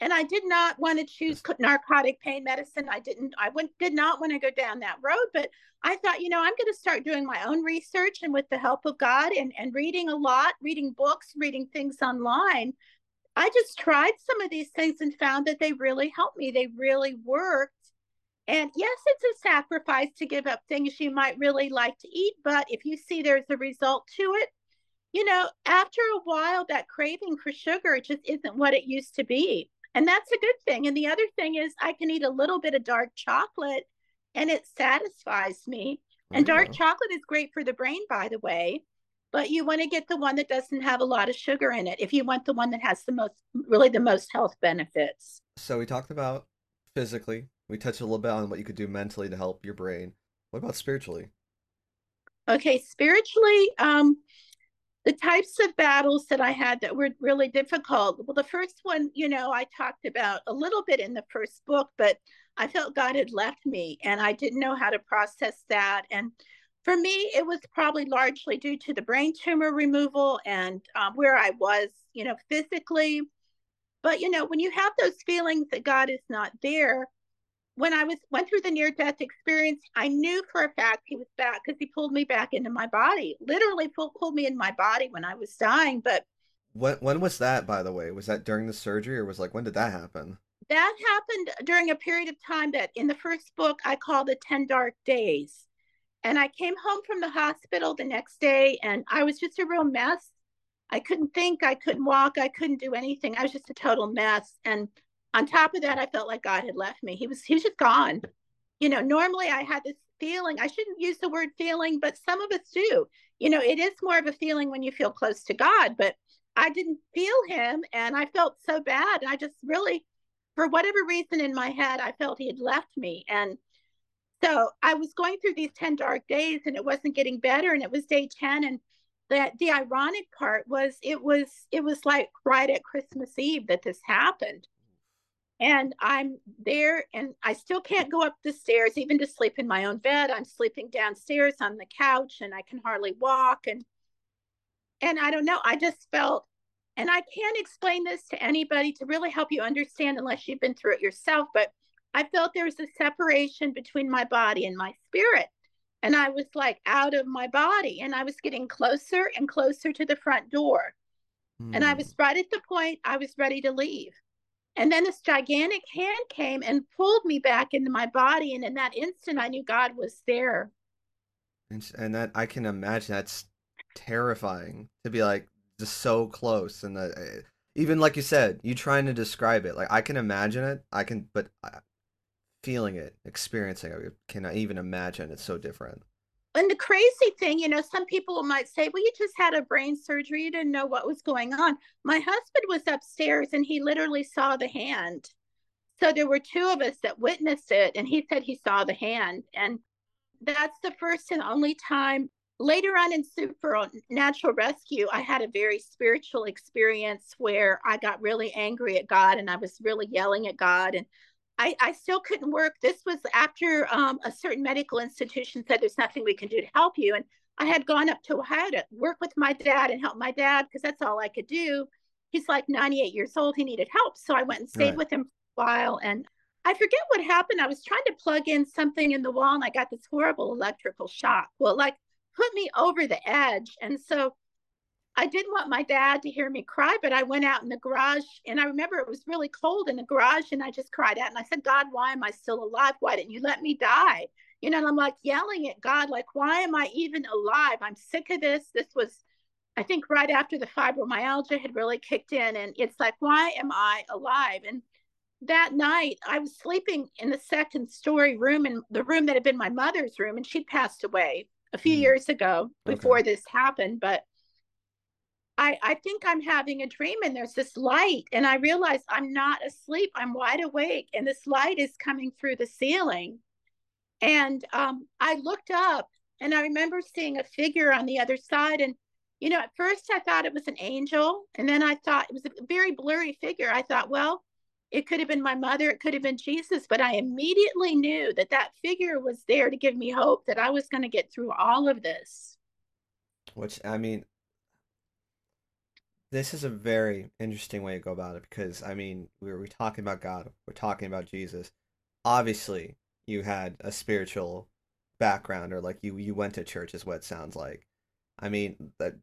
and I did not want to choose narcotic pain medicine. I didn't, I went, did not want to go down that road, but I thought, you know, I'm going to start doing my own research and with the help of God and, and reading a lot, reading books, reading things online. I just tried some of these things and found that they really helped me. They really worked. And yes, it's a sacrifice to give up things you might really like to eat, but if you see there's a result to it, you know, after a while, that craving for sugar just isn't what it used to be. And that's a good thing. And the other thing is, I can eat a little bit of dark chocolate and it satisfies me. And dark chocolate is great for the brain, by the way. But you want to get the one that doesn't have a lot of sugar in it if you want the one that has the most, really the most health benefits. So we talked about physically, we touched a little bit on what you could do mentally to help your brain. What about spiritually? Okay, spiritually, um, the types of battles that I had that were really difficult. Well, the first one, you know, I talked about a little bit in the first book, but I felt God had left me and I didn't know how to process that. And for me, it was probably largely due to the brain tumor removal and um, where I was, you know, physically. But, you know, when you have those feelings that God is not there, when I was went through the near death experience, I knew for a fact he was back because he pulled me back into my body. Literally pulled pulled me in my body when I was dying. But when when was that, by the way? Was that during the surgery, or was like when did that happen? That happened during a period of time that in the first book I call the ten dark days. And I came home from the hospital the next day, and I was just a real mess. I couldn't think, I couldn't walk, I couldn't do anything. I was just a total mess. And on top of that, I felt like God had left me. He was he was just gone. You know, normally I had this feeling. I shouldn't use the word feeling, but some of us do. You know, it is more of a feeling when you feel close to God, but I didn't feel him and I felt so bad. And I just really for whatever reason in my head, I felt he had left me. And so I was going through these 10 dark days and it wasn't getting better. And it was day 10. And that the ironic part was it was it was like right at Christmas Eve that this happened. And I'm there and I still can't go up the stairs, even to sleep in my own bed. I'm sleeping downstairs on the couch and I can hardly walk. And and I don't know, I just felt and I can't explain this to anybody to really help you understand unless you've been through it yourself, but I felt there was a separation between my body and my spirit. And I was like out of my body and I was getting closer and closer to the front door. Mm. And I hmm. was right at the point I was ready to leave. And then this gigantic hand came and pulled me back into my body. And in that instant, I knew God was there. And, and that I can imagine that's terrifying to be like, just so close and the, eh, even like you said you trying to describe it like i can imagine it i can but feeling it experiencing it I cannot even imagine it's so different and the crazy thing you know some people might say well you just had a brain surgery. You didn't know what was going on. My husband was upstairs and he literally saw the hand. So there were two of us that witnessed it and he said he saw the hand. And that's the first and only time later on in supernatural rescue i had a very spiritual experience where i got really angry at god and i was really yelling at god and i, I still couldn't work this was after um, a certain medical institution said there's nothing we can do to help you and i had gone up to ohio to work with my dad and help my dad because that's all i could do he's like 98 years old he needed help so i went and stayed right. with him for a while and I forget what happened. I was trying to plug in something in the wall and I got this horrible electrical shock. Well, like put me over the edge. And so I didn't want my dad to hear me cry, but I went out in the garage and I remember it was really cold in the garage and I just cried out and I said, God, why am I still alive? Why didn't you let me die? You know, and I'm like yelling at God, like, why am I even alive? I'm sick of this. This was, I think, right after the fibromyalgia had really kicked in. And it's like, why am I alive? And that night I was sleeping in the second story room in the room that had been my mother's room and she'd passed away a few mm. years ago before okay. this happened, but I, I think I'm having a dream and there's this light and I realize I'm not asleep. I'm wide awake and this light is coming through the ceiling. And um, I looked up and I remember seeing a figure on the other side. And, you know, at first I thought it was an angel. And then I thought it was a very blurry figure. I thought, well, it could have been my mother, it could have been Jesus, but I immediately knew that that figure was there to give me hope that I was going to get through all of this. Which, I mean, this is a very interesting way to go about it because, I mean, we were talking about God, we're talking about Jesus. Obviously, you had a spiritual background or like you you went to church is what it sounds like. I mean, that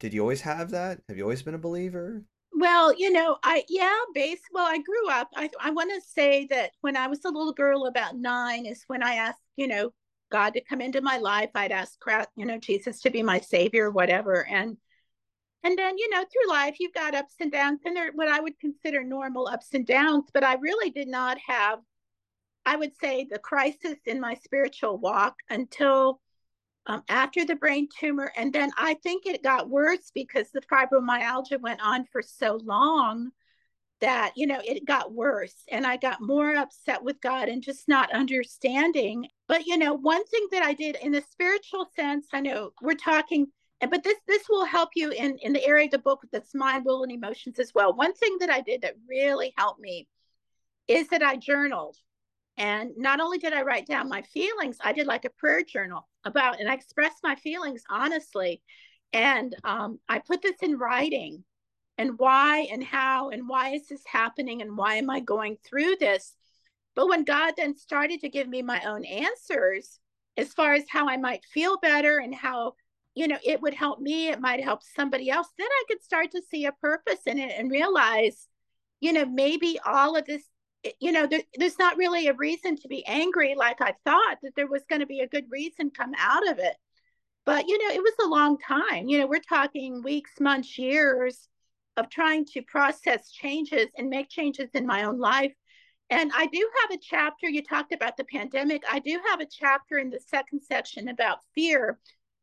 did you always have that? Have you always been a believer? Well, you know, I yeah, base. Well, I grew up. I I want to say that when I was a little girl, about nine, is when I asked, you know, God to come into my life. I'd ask, you know, Jesus to be my savior, whatever, and and then you know, through life, you've got ups and downs, and they're what I would consider normal ups and downs. But I really did not have, I would say, the crisis in my spiritual walk until um, after the brain tumor. And then I think it got worse because the fibromyalgia went on for so long that, you know, it got worse. And I got more upset with God and just not understanding. But, you know, one thing that I did in the spiritual sense, I know we're talking. But this this will help you in in the area of the book that's mind, will, and emotions as well. One thing that I did that really helped me is that I journaled. And not only did I write down my feelings, I did like a prayer journal about, and I expressed my feelings honestly. And um, I put this in writing and why and how and why is this happening and why am I going through this? But when God then started to give me my own answers as far as how I might feel better and how, you know, it would help me, it might help somebody else, then I could start to see a purpose in it and realize, you know, maybe all of this eh, you know, there, there's not really a reason to be angry like I thought that there was going to be a good reason come out of it. But, you know, it was a long time. You know, we're talking weeks, months, years. of trying to process changes and make changes in my own life. And I do have a chapter, you talked about the pandemic. I do have a chapter in the second section about fear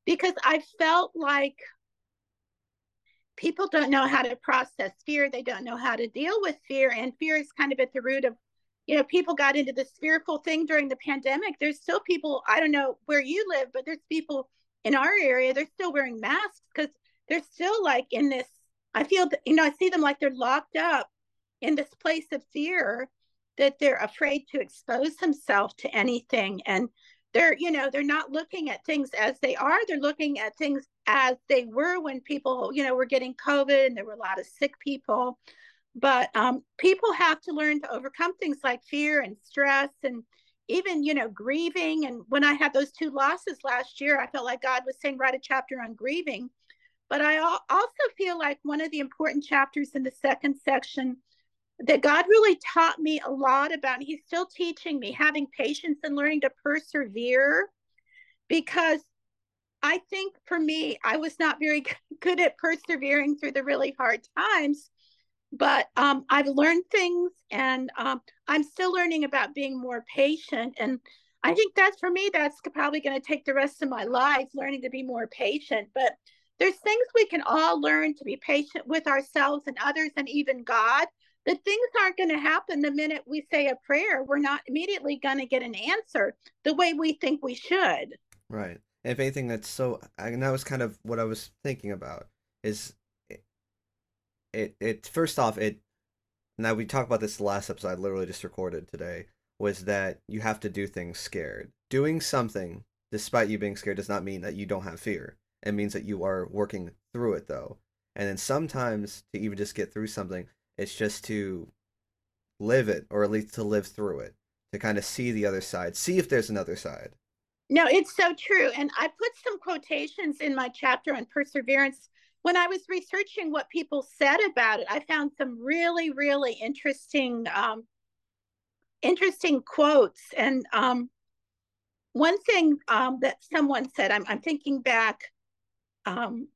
because I felt like people don't know how to process fear. They don't know how to deal with fear. And fear is kind of at the root of, you know, people got into the fearful thing during the pandemic. There's still people, I don't know where you live, but there's people in our area, they're still wearing masks because they're still like in this. I feel, that, you know, I see them like they're locked up in this place of fear that they're afraid to expose themselves to anything. And they're you know they're not looking at things as they are. They're looking at things as they were when people you know were getting covid and there were a lot of sick people. But um, people have to learn to overcome things like fear and stress and even you know grieving. And when i had those two losses last year i felt like god was saying write a chapter on grieving. But i also feel like one of the important chapters in the second section that God really taught me a lot about. He's still teaching me having patience and learning to persevere because I think for me, I was not very [laughs] good at persevering through the really hard times. But um, I've learned things and um, I'm still learning about being more patient. And I think that's for me, that's probably going to take the rest of my life, learning to be more patient. But there's things we can all learn to be patient with ourselves and others and even God that things aren't going to happen the minute we say a prayer. We're not immediately going to get an answer the way we think we should. Right. If anything, that's so, and that was kind of what I was thinking about is it, it, it first off, it, now we talked about this last episode I literally just recorded today, was that you have to do things scared. Doing something despite you being scared does not mean that you don't have fear. It means that you are working through it though. And then sometimes to even just get through something, it's just to live it, or at least to live through it, to kind of see the other side, see if there's another side. No, it's so true. And I put some quotations in my chapter on perseverance. When I was researching what people said about it, I found some really, really interesting, um, interesting quotes. And um, one thing um, that someone said, I'm, I'm thinking back, because um,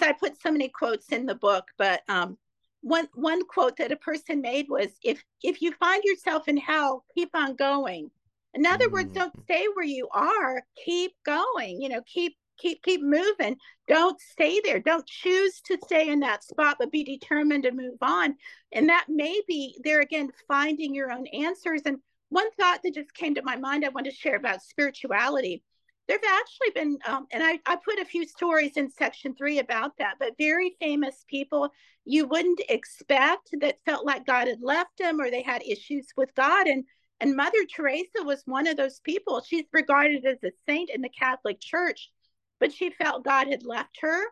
I put so many quotes in the book, but um, one one quote that a person made was if if you find yourself in hell keep on going. In other mm-hmm. words don't stay where you are keep going you know keep keep keep moving. Don't stay there. Don't choose to stay in that spot but be determined to move on. And that may be there again finding your own answers. And one thought that just came to my mind i want to share about spirituality there have actually been, um, and I, I put a few stories in section three about that, but very famous people you wouldn't expect that felt like God had left them or they had issues with God. And and Mother Teresa was one of those people. She's regarded as a saint in the Catholic Church, but she felt God had left her.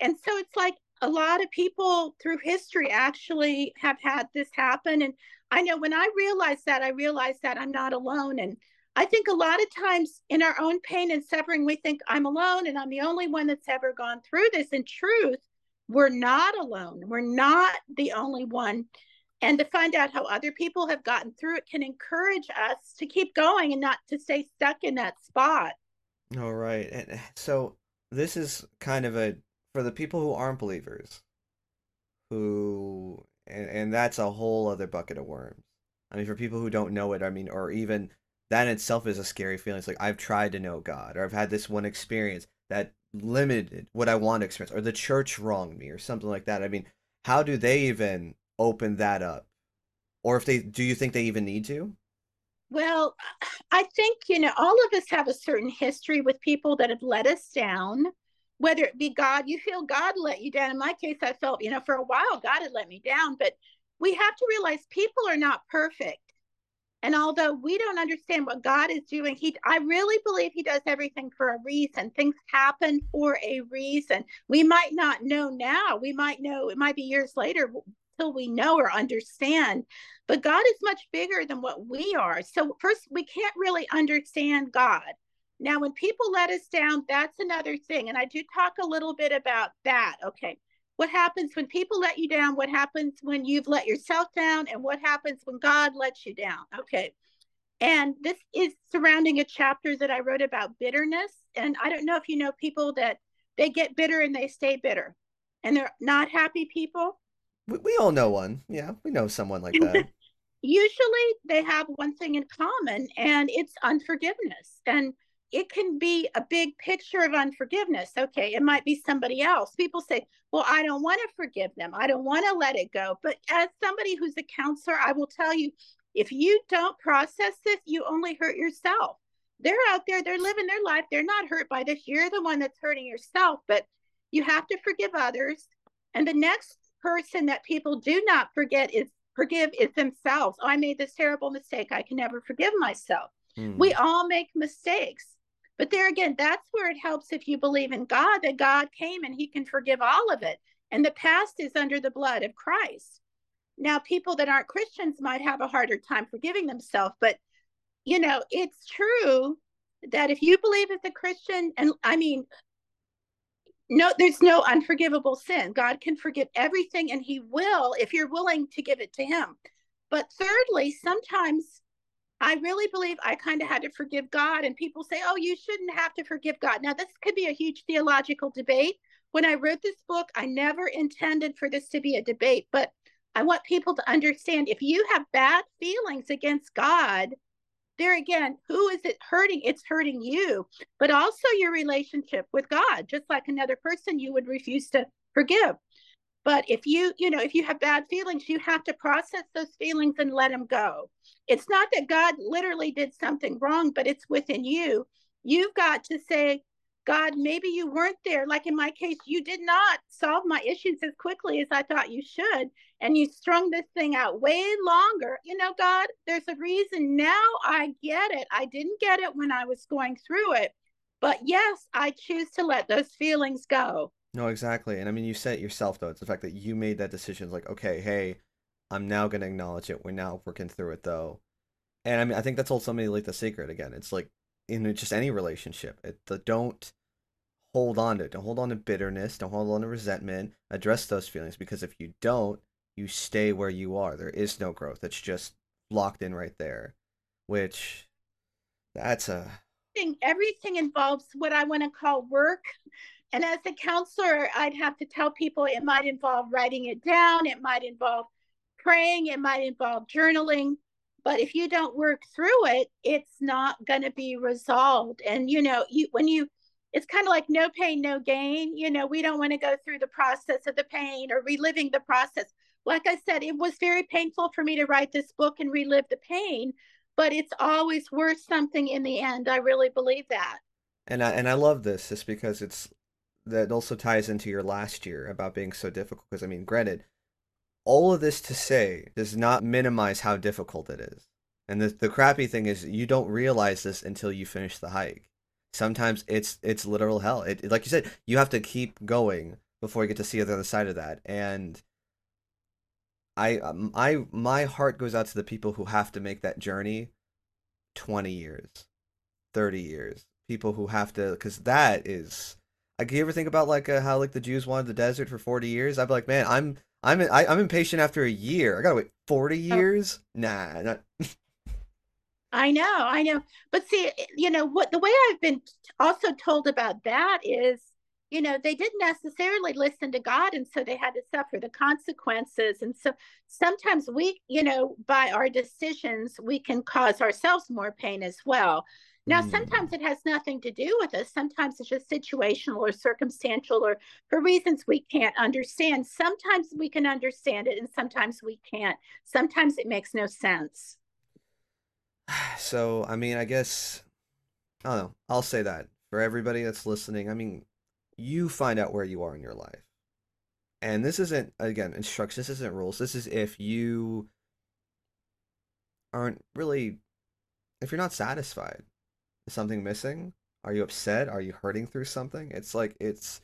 And so it's like a lot of people through history actually have had this happen. And I know when I realized that, I realized that I'm not alone. And I think a lot of times in our own pain and suffering, we think I'm alone and I'm the only one that's ever gone through this. In truth, we're not alone. We're not the only one. And to find out how other people have gotten through it can encourage us to keep going and not to stay stuck in that spot. All right. And eh, so this is kind of a for the people who aren't believers, who and, and that's a whole other bucket of worms. I mean, for people who don't know it, I mean, or even that in itself is a scary feeling. It's like I've tried to know God, or I've had this one experience that limited what I want to experience, or the church wronged me, or something like that. I mean, how do they even open that up? Or if they do you think they even need to? Well, I think, you know, all of us have a certain history with people that have let us down, whether it be God, you feel God let you down. In my case, I felt, you know, for a while God had let me down, but we have to realize people are not perfect. And although we don't understand what God is doing, he I really believe he does everything for a reason. Things happen for a reason. We might not know now. We might know it might be years later till we know or understand. But God is much bigger than what we are. So first we can't really understand God. Now when people let us down, that's another thing. And I do talk a little bit about that. Okay what happens when people let you down, what happens when you've let yourself down, and what happens when God lets you down. Okay. And this is surrounding a chapter that I wrote about bitterness. And I don't know if you know people that they get bitter and they stay bitter. and they're not happy people? We, we all know one. Yeah, we know someone like that. [laughs] Usually they have one thing in common, and it's unforgiveness. And it can be a big picture of unforgiveness. Okay, it might be somebody else. People say, Well, I don't want to forgive them. I don't want to let it go. But as somebody who's a counselor, I will tell you if you don't process this, you only hurt yourself. They're out there, they're living their life. They're not hurt by this. You're the one that's hurting yourself, but you have to forgive others. And the next person that people do not forget is forgive is themselves. Oh, I made this terrible mistake. I can never forgive myself. Hmm. We all make mistakes. But there again, that's where it helps if you believe in God, that God came and he can forgive all of it. And the past is under the blood of Christ. Now, people that aren't Christians might have a harder time forgiving themselves, but you know, it's true that if you believe as a Christian, and I mean, no, there's no unforgivable sin. God can forgive everything, and He will if you're willing to give it to Him. But thirdly, sometimes I really believe I kind of had to forgive God. And people say, oh, you shouldn't have to forgive God. Now, this could be a huge theological debate. When I wrote this book, I never intended for this to be a debate, but I want people to understand if you have bad feelings against God, there again, who is it hurting? It's hurting you, but also your relationship with God. Just like another person, you would refuse to forgive. But if you, you know, if you have bad feelings, you have to process those feelings and let them go. It's not that God literally did something wrong, but it's within you. You've got to say, God, maybe you weren't there. Like in my case, you did not solve my issues as quickly as I thought you should. And you strung this thing out way longer. You know, God, there's a reason now I get it. I didn't get it when I was going through it. But yes, I choose to let those feelings go. No, exactly. And I mean, you said it yourself, though. It's the fact that you made that decision. It's like, okay, hey, I'm now going to acknowledge it. We're now working through it, though. And I mean, I think that's ultimately like the secret again. It's like in just any relationship, it, the don't hold on to it. Don't hold on to bitterness. Don't hold on to resentment. Address those feelings because if you don't, you stay where you are. There is no growth. It's just locked in right there, which that's a. thing. Everything involves what I want to call work and as a counselor, I'd have to tell people it might involve writing it down, it might involve praying, it might involve journaling. But if you don't work through it, it's not going to be resolved. And, you know, you when you, it's kind of like no pain, no gain. You know, we don't want to go through the process of the pain or reliving the process. Like I said, it was very painful for me to write this book and relive the pain, but it's always worth something in the end. I really believe that. And I, and I love this just because it's that also ties into your last year about being so difficult. Because I mean, granted, all of this to say does not minimize how difficult it is. And the the crappy thing is you don't realize this until you finish the hike. Sometimes it's it's literal hell. It like you said, you have to keep going before you get to see the other side of that. And I um, I my heart goes out to the people who have to make that journey 20 years, 30 years. People who have to cuz that is like, you ever think about like uh, how like the Jews wanted the desert for forty years? I'd be like, man, I'm I'm I, am i am impatient after a year. I gotta wait forty years? Oh. Nah, not. [laughs] I know, I know, but see, you know what? The way I've been also told about that is, you know, they didn't necessarily listen to God, and so they had to suffer the consequences. And so sometimes we, you know, by our decisions, we can cause ourselves more pain as well. Now, mm. sometimes it has nothing to do with us. Sometimes it's just situational or circumstantial or for reasons we can't understand. Sometimes we can understand it and sometimes we can't. Sometimes it makes no sense. [sighs] So, I mean, I guess, I don't know. I'll say that for everybody that's listening. I mean, you find out where you are in your life. And this isn't, again, instructions, this isn't rules. This is if you aren't really, if you're not satisfied is something missing? Are you upset? Are you hurting through something? It's like it's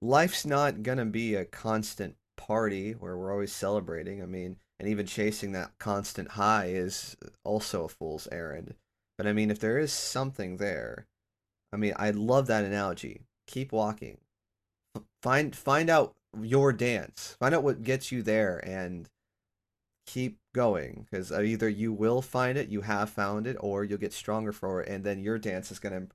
life's not gonna be a constant party where we're always celebrating. I mean, and even chasing that constant high is also a fool's errand. But I mean, if there is something there, I mean, I love that analogy. Keep walking. Find find out your dance. Find out what gets you there and keep going because uh, either you will find it, you have found it, or you'll get stronger for it, and then your dance is going to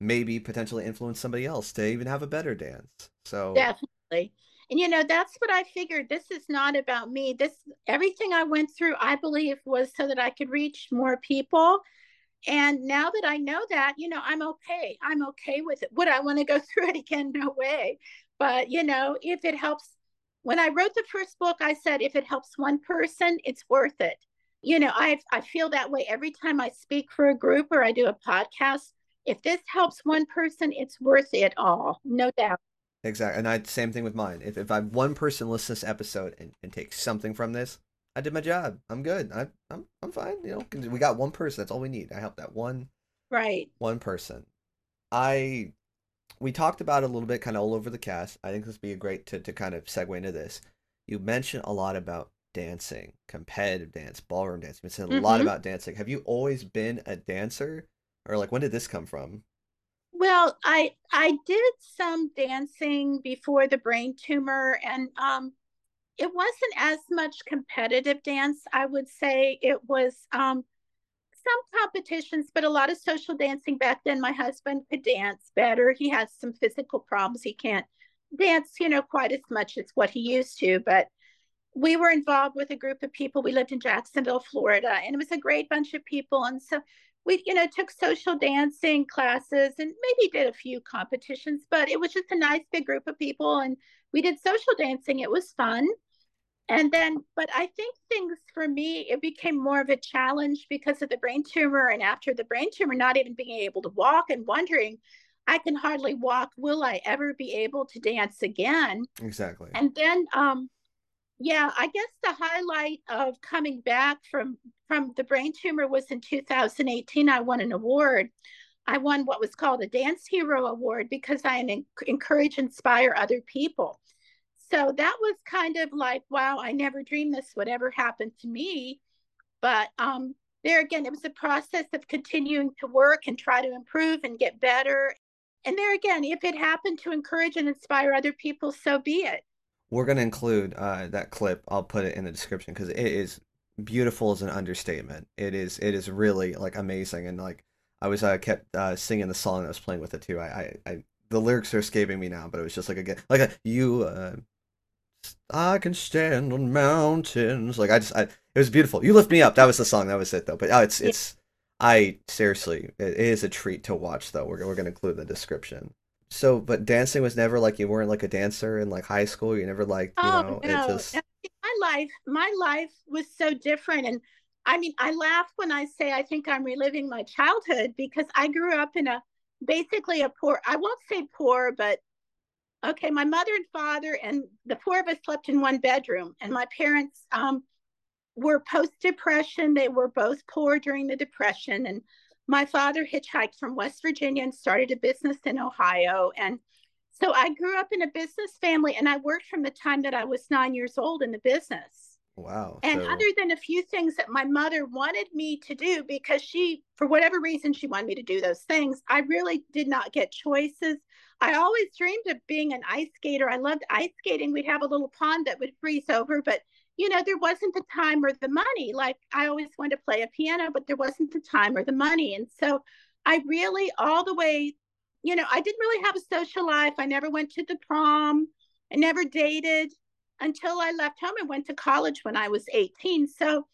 maybe potentially influence somebody else to even have a better dance. So definitely. And you know, that's what I figured. This is not about me. This everything I went through, I believe, was so that I could reach more people. And now that I know that, you know, I'm okay. I'm okay with it. Would I want to go [laughs] through it again? No way. But you know, if it helps when I wrote the first book, I said if it helps one person, it's worth it. You know, I I feel that way every time I speak for a group or I do a podcast. If this helps one person, it's worth it all, no doubt. Exactly. And I same thing with mine. If if I one person listens to this episode and, and takes something from this, I did my job. I'm good. I I'm I'm fine. You know, we got one person. That's all we need. I helped that one right one person. I we talked about it a little bit kind of all over the cast. I think this would be a great to, to kind of segue into this. You mentioned a lot about dancing, competitive dance, ballroom dance. You mentioned a mm-hmm. lot about dancing. Have you always been a dancer? Or like when did this come from? Well, I I did some dancing before the brain tumor and um it wasn't as much competitive dance, I would say. It was um some competitions, but a lot of social dancing back then. My husband could dance better. He has some physical problems. He can't dance, you know, quite as much as what he used to. But we were involved with a group of people. We lived in Jacksonville, Florida, and it was a great bunch of people. And so we, you know, took social dancing classes and maybe did a few competitions, but it was just a nice big group of people. And we did social dancing. It was fun and then but i think things for me it became more of a challenge because of the brain tumor and after the brain tumor not even being able to walk and wondering i can hardly walk. Will i ever be able to dance again? Exactly. And then um yeah i guess the highlight of coming back from from the brain tumor was in 2018 i won an award. I won what was called a dance hero award because i encourage inspire other people so that was kind of like, wow, I never dreamed this would ever happen to me. But um, there again, it was a process of continuing to work and try to improve and get better. And there again, if it happened to encourage and inspire other people, so be it. We're going to include uh, that clip. I'll put it in the description because it is beautiful as an understatement. It is. It is really like amazing and like I was uh, kept uh, singing the song I was playing with it too. I, I, I the lyrics are escaping me now, but it was just like a like a you uh, I can stand on mountains. Like I just, I, it was beautiful. You lift me up. That was the song. That was it though. But oh, it's, it's, I seriously, it is a treat to watch though. We're, we're gonna include the description. So, but dancing was never like you weren't like a dancer in like high school. You never like, you oh, know, no. it just. My life, my life was so different, and I mean, I laugh when I say I think I'm reliving my childhood because I grew up in a basically a poor. I won't say poor, but okay, my mother and father and the four of us slept in one bedroom, and my parents um, were post depression. They were both poor during the depression, and my father hitchhiked from West Virginia and started a business in Ohio. And so I grew up in a business family, and I worked from the time that I was nine years old in the business. Wow. And so... other than a few things that my mother wanted me to do because she, for whatever reason, she wanted me to do those things, I really did not get choices. I always dreamed of being an ice skater. I loved ice skating. We'd have a little pond that would freeze over, but you know, there wasn't the time or the money. Like I always wanted to play a piano, but there wasn't the time or the money. And so I really, all the way, you know, I didn't really have a social life. I never went to the prom. I never dated until I left home and went to college when I was 18. So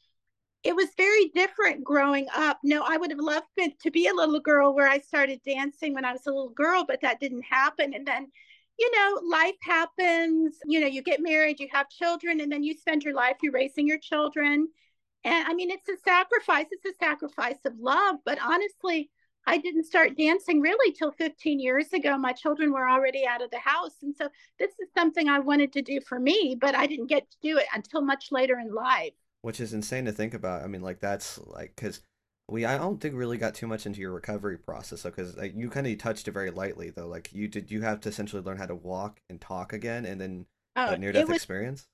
it was very different growing up. No, I would have loved to be a little girl where I started dancing when I was a little girl, but that didn't happen. And then, you know, life happens. You know, you get married, you have children, and then you spend your life you raising your children. And I mean, it's a sacrifice. It's a sacrifice of love. But honestly, I didn't start dancing really till 15 years ago. My children were already out of the house. And so this is something I wanted to do for me, but I didn't get to do it until much later in life. Which is insane to think about. I mean, like, that's like, because we, I don't think really got too much into your recovery process. So, because like, you kind of touched it very lightly, though. Like, you did, you have to essentially learn how to walk and talk again and then oh, near death experience?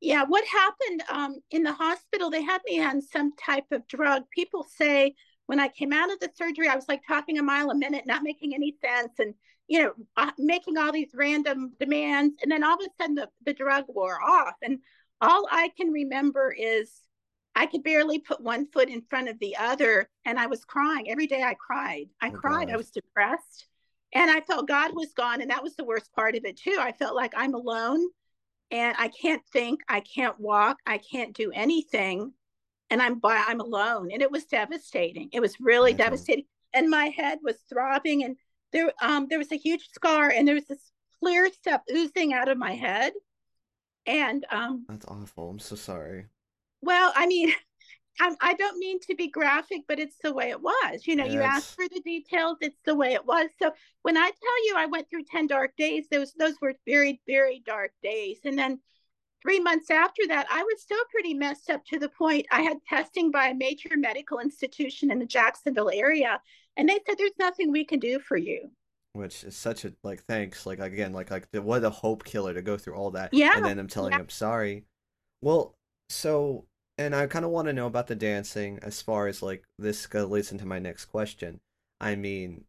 Yeah, what happened um, in the hospital, they had me on some type of drug. People say, when I came out of the surgery, I was like talking a mile a minute, not making any sense, and you know, uh, making all these random demands. And then all of a sudden, the, the drug wore off, and all I can remember is I could barely put one foot in front of the other, and I was crying every day. I cried. I oh, cried. Gosh. I was depressed. and I felt God was gone. And that was the worst part of it, too. I felt like I'm alone and I can't think, I can't walk, I can't do anything. And I'm by, I'm alone. And it was devastating. It was really devastating. And my head was throbbing and there um there was a huge scar and there was this clear stuff oozing out of my head. And um That's awful. I'm so sorry. Well, I mean, [laughs] I'm, I do not mean to be graphic, but it's the way it was. You know, you asked for the details. It's the way it was. So when I tell you I went through 10 dark days, those, those were very, very dark days. And then three months after that, I was still pretty messed up to the point I had testing by a major medical institution in the Jacksonville area. And they said, there's nothing we can do for you. Which is such a, like, thanks. Like, again, like, like, what a hope killer to go through all that. Yeah. And then I'm telling yeah. I'm sorry. Well, so and I kind of want to know about the dancing as far as like this leads into my next question. I mean,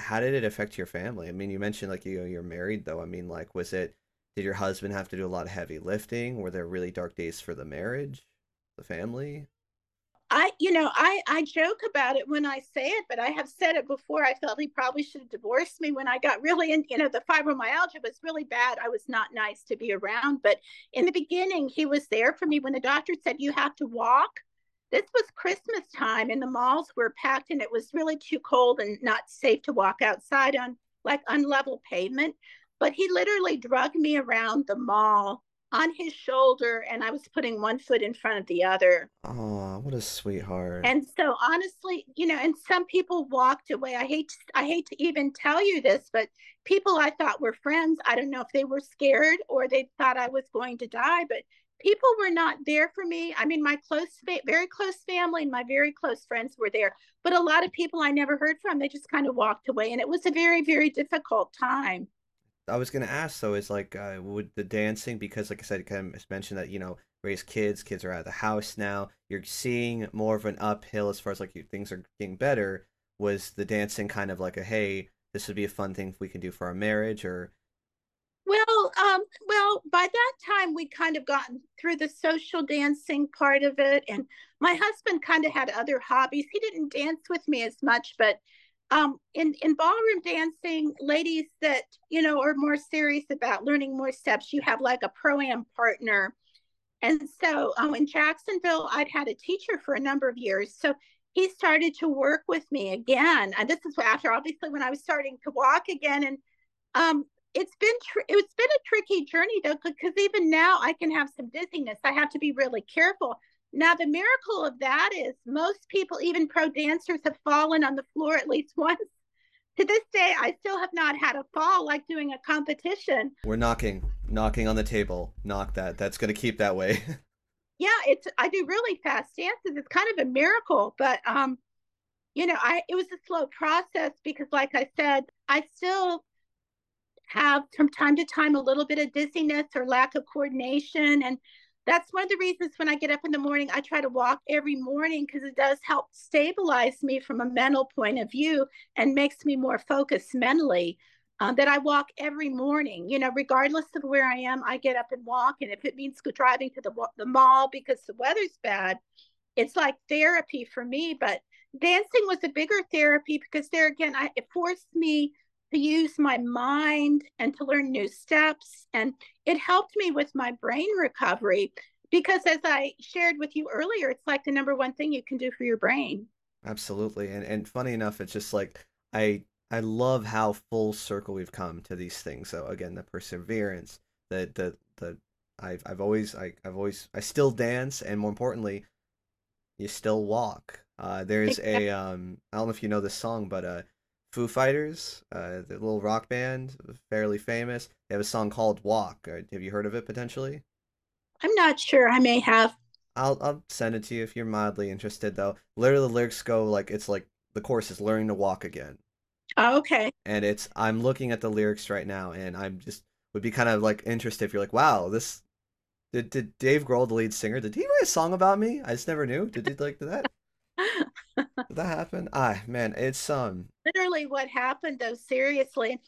how did it affect your family? I mean, you mentioned like you you're married though. I mean, like was it did your husband have to do a lot of heavy lifting? Were there really dark days for the marriage, the family? I, you know, I I joke about it when I say it, but I have said it before. I felt he probably should have divorced me when I got really in. You know, the fibromyalgia was really bad. I was not nice to be around. But in the beginning, he was there for me when the doctor said you have to walk. This was Christmas time, and the malls were packed, and it was really too cold and not safe to walk outside on like unlevel pavement. But he literally drug me around the mall on his shoulder and I was putting one foot in front of the other. Oh, what a sweetheart. And so honestly, you know, and some people walked away. I hate to, I hate to even tell you this, but people I thought were friends, I don't know if they were scared or they thought I was going to die, but people were not there for me. I mean, my close very close family and my very close friends were there, but a lot of people I never heard from, they just kind of walked away and it was a very very difficult time. I was gonna ask though is like uh, would the dancing because like I said, kind of mentioned that you know raise kids, kids are out of the house now. You're seeing more of an uphill as far as like you, things are getting better. Was the dancing kind of like a hey, this would be a fun thing we can do for our marriage, or well, um, well, by that time we'd kind of gotten through the social dancing part of it, and my husband kind of had other hobbies. He didn't dance with me as much, but um, in in ballroom dancing, ladies that you know are more serious about learning more steps, you have like a pro am partner. And so um, in Jacksonville, I'd had a teacher for a number of years. So he started to work with me again. And this is after obviously when I was starting to walk again. And um, it's been tr- it's been a tricky journey though, because even now I can have some dizziness. I have to be really careful. Now, the miracle of that is most people, even pro dancers, have fallen on the floor at least once. To this day, I still have not had a fall like doing a competition. We're knocking, knocking on the table. Knock that. That's going to keep that way. [laughs] yeah, it's I do really fast dances. It's kind of a miracle, but um, you know, I it was a slow process because, like I said, I still have from time to time a little bit of dizziness or lack of coordination and that's one of the reasons when I get up in the morning, I try to walk every morning because it does help stabilize me from a mental point of view and makes me more focused mentally. Um, that I walk every morning, you know, regardless of where I am, I get up and walk. And if it means driving to the, the mall because the weather's bad, it's like therapy for me. But dancing was a bigger therapy because there again, I, it forced me to use my mind and to learn new steps. And it helped me with my brain recovery because, as I shared with you earlier, it's like the number one thing you can do for your brain. Absolutely. And, and funny enough, it's just like I I love how full circle we've come to these things. So again, the perseverance, the the the I've I've always I, I've always I still dance, and more importantly, you still walk. Uh, there's a um I don't know if you know this song, but uh, Foo Fighters, uh, the little rock band, fairly famous. They have a song called "Walk." Uh, have you heard of it potentially? I'm not sure. I may have. I'll I'll send it to you if you're mildly interested. Though, literally, the lyrics go like it's like the chorus is "learning to walk again." Oh, okay. And it's I'm looking at the lyrics right now, and I'm just would be kind of like interested if you're like, wow, this did did Dave Grohl, the lead singer, did he write a song about me? I just never knew. Did he like that? Did that happen? Ah, man, it's um literally what happened though. Seriously,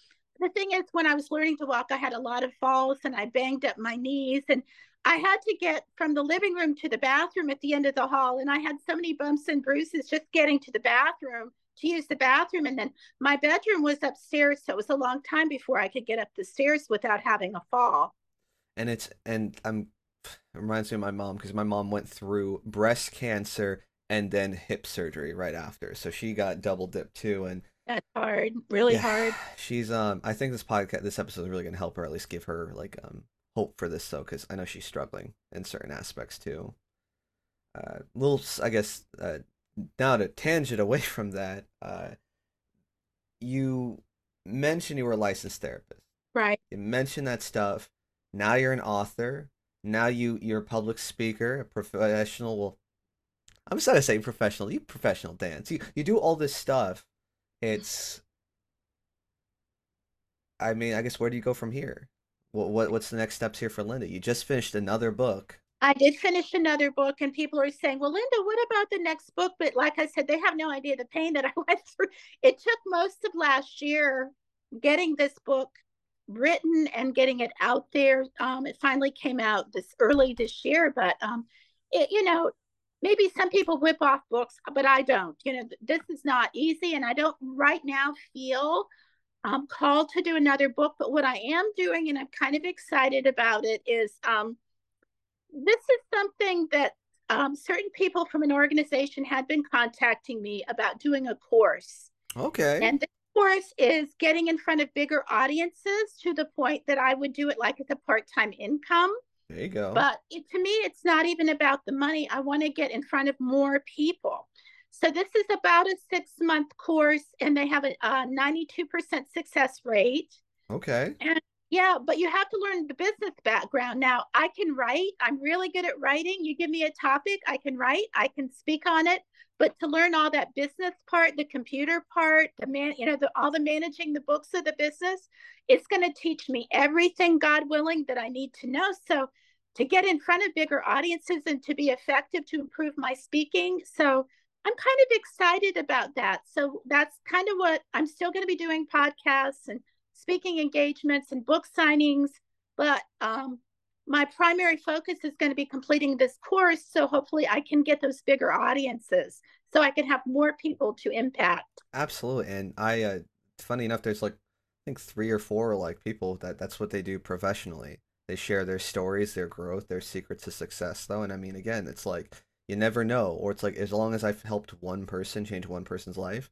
the thing is, when I was learning to walk, I had a lot of falls and I banged up my knees, and I had to get from the living room to the bathroom at the end of the hall, and I had so many bumps and bruises just getting to the bathroom to use the bathroom. And then my bedroom was upstairs. So it was a long time before I could get up the stairs without having a fall. And it's, and I'm, [sighs] it reminds me of my mom because my mom went through breast cancer and then hip surgery right after. So she got double dipped too. And that's hard, really yeah, hard. She's, um, I think this podcast, this episode is really going to help her, at least give her like, um, hope for this though, because I know she's struggling in certain aspects too. Uh, little, I guess, uh, now to tangent away [laughs] from that, uh, you mentioned you were a licensed therapist. Right. You mentioned that stuff. Now you're an author. Now you you're a public speaker, a professional. Well, I'm just gonna say professional. You professional dance. You you do all this stuff. It's. I mean, I guess where do you go from here? What what what's the next steps here for Linda? You just finished another book. I did finish another book, and people are saying, Well, Linda, what about the next book? But like I said, they have no idea the pain that I [laughs] went through. It took most of last year getting this book written and getting it out there. Um, it finally came out this early this year, but um, it, you know, maybe some people whip off books, but I don't. You know, this is not easy, and I don't right now feel um, called to do another book. But what I am doing, and I'm kind of excited about it, is um, this is something that um, certain people from an organization had been contacting me about doing a course. Okay. And the course is getting in front of bigger audiences to the point that I would do it like as a part time income. There you go. But it, to me, it's not even about the money. I want to get in front of more people. So this is about a six month course, and they have a, a 92% success rate. Okay. And yeah, but you have to learn the business background. Now, I can write. I'm really good at writing. You give me a topic, I can write, I can speak on it. But to learn all that business part, the computer part, the man, you know, the, all the managing the books of the business, it's going to teach me everything, God willing, that I need to know. So, to get in front of bigger audiences and to be effective to improve my speaking. So, I'm kind of excited about that. So, that's kind of what I'm still going to be doing podcasts and speaking engagements and book signings, but um, my primary focus is going to be completing this course. So hopefully I can get those bigger audiences so I can have more people to impact. Absolutely. And I, uh, funny enough, there's like, I think three or four like people that that's what they do professionally. They share their stories, their growth, their secrets to success though. And I mean, again, it's like, you never know. Or it's like, as long as I've helped one person change one person's life,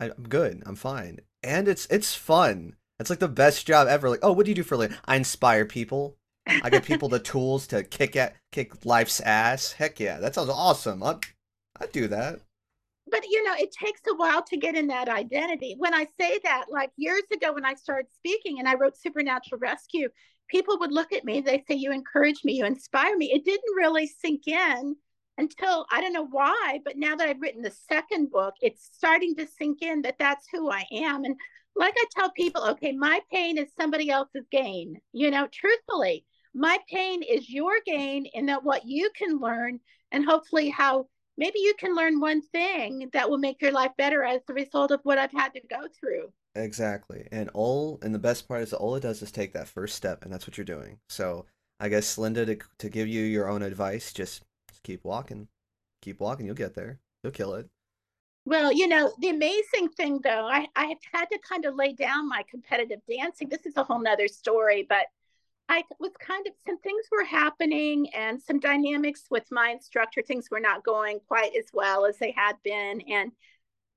I'm good. I'm fine. And it's, it's fun it's like the best job ever. Like, oh, what do you do for living? I inspire people. I give people the tools to kick at kick life's ass. Heck yeah, that sounds awesome. I I'd do that. But you know, it takes a while to get in that identity. When I say that, like years ago when I started speaking and I wrote Supernatural Rescue, people would look at me, they say, You encourage me, you inspire me. It didn't really sink in until I don't know why, but now that I've written the second book, it's starting to sink in that that's who I am. And like I tell people, okay, my pain is somebody else's gain. You know, truthfully, my pain is your gain in that what you can learn and hopefully how maybe you can learn one thing that will make your life better as the result of what I've had to go through. Exactly. And all and the best part is that all it does is take that first step and that's what you're doing. So I guess Linda to to give you your own advice, just, just keep walking. Keep walking, you'll get there. You'll kill it. Well, you know, the amazing thing though, I, I have had to kind of lay down my competitive dancing. This is a whole nother story, but I was kind of some things were happening and some dynamics with my instructor, things were not going quite as well as they had been. And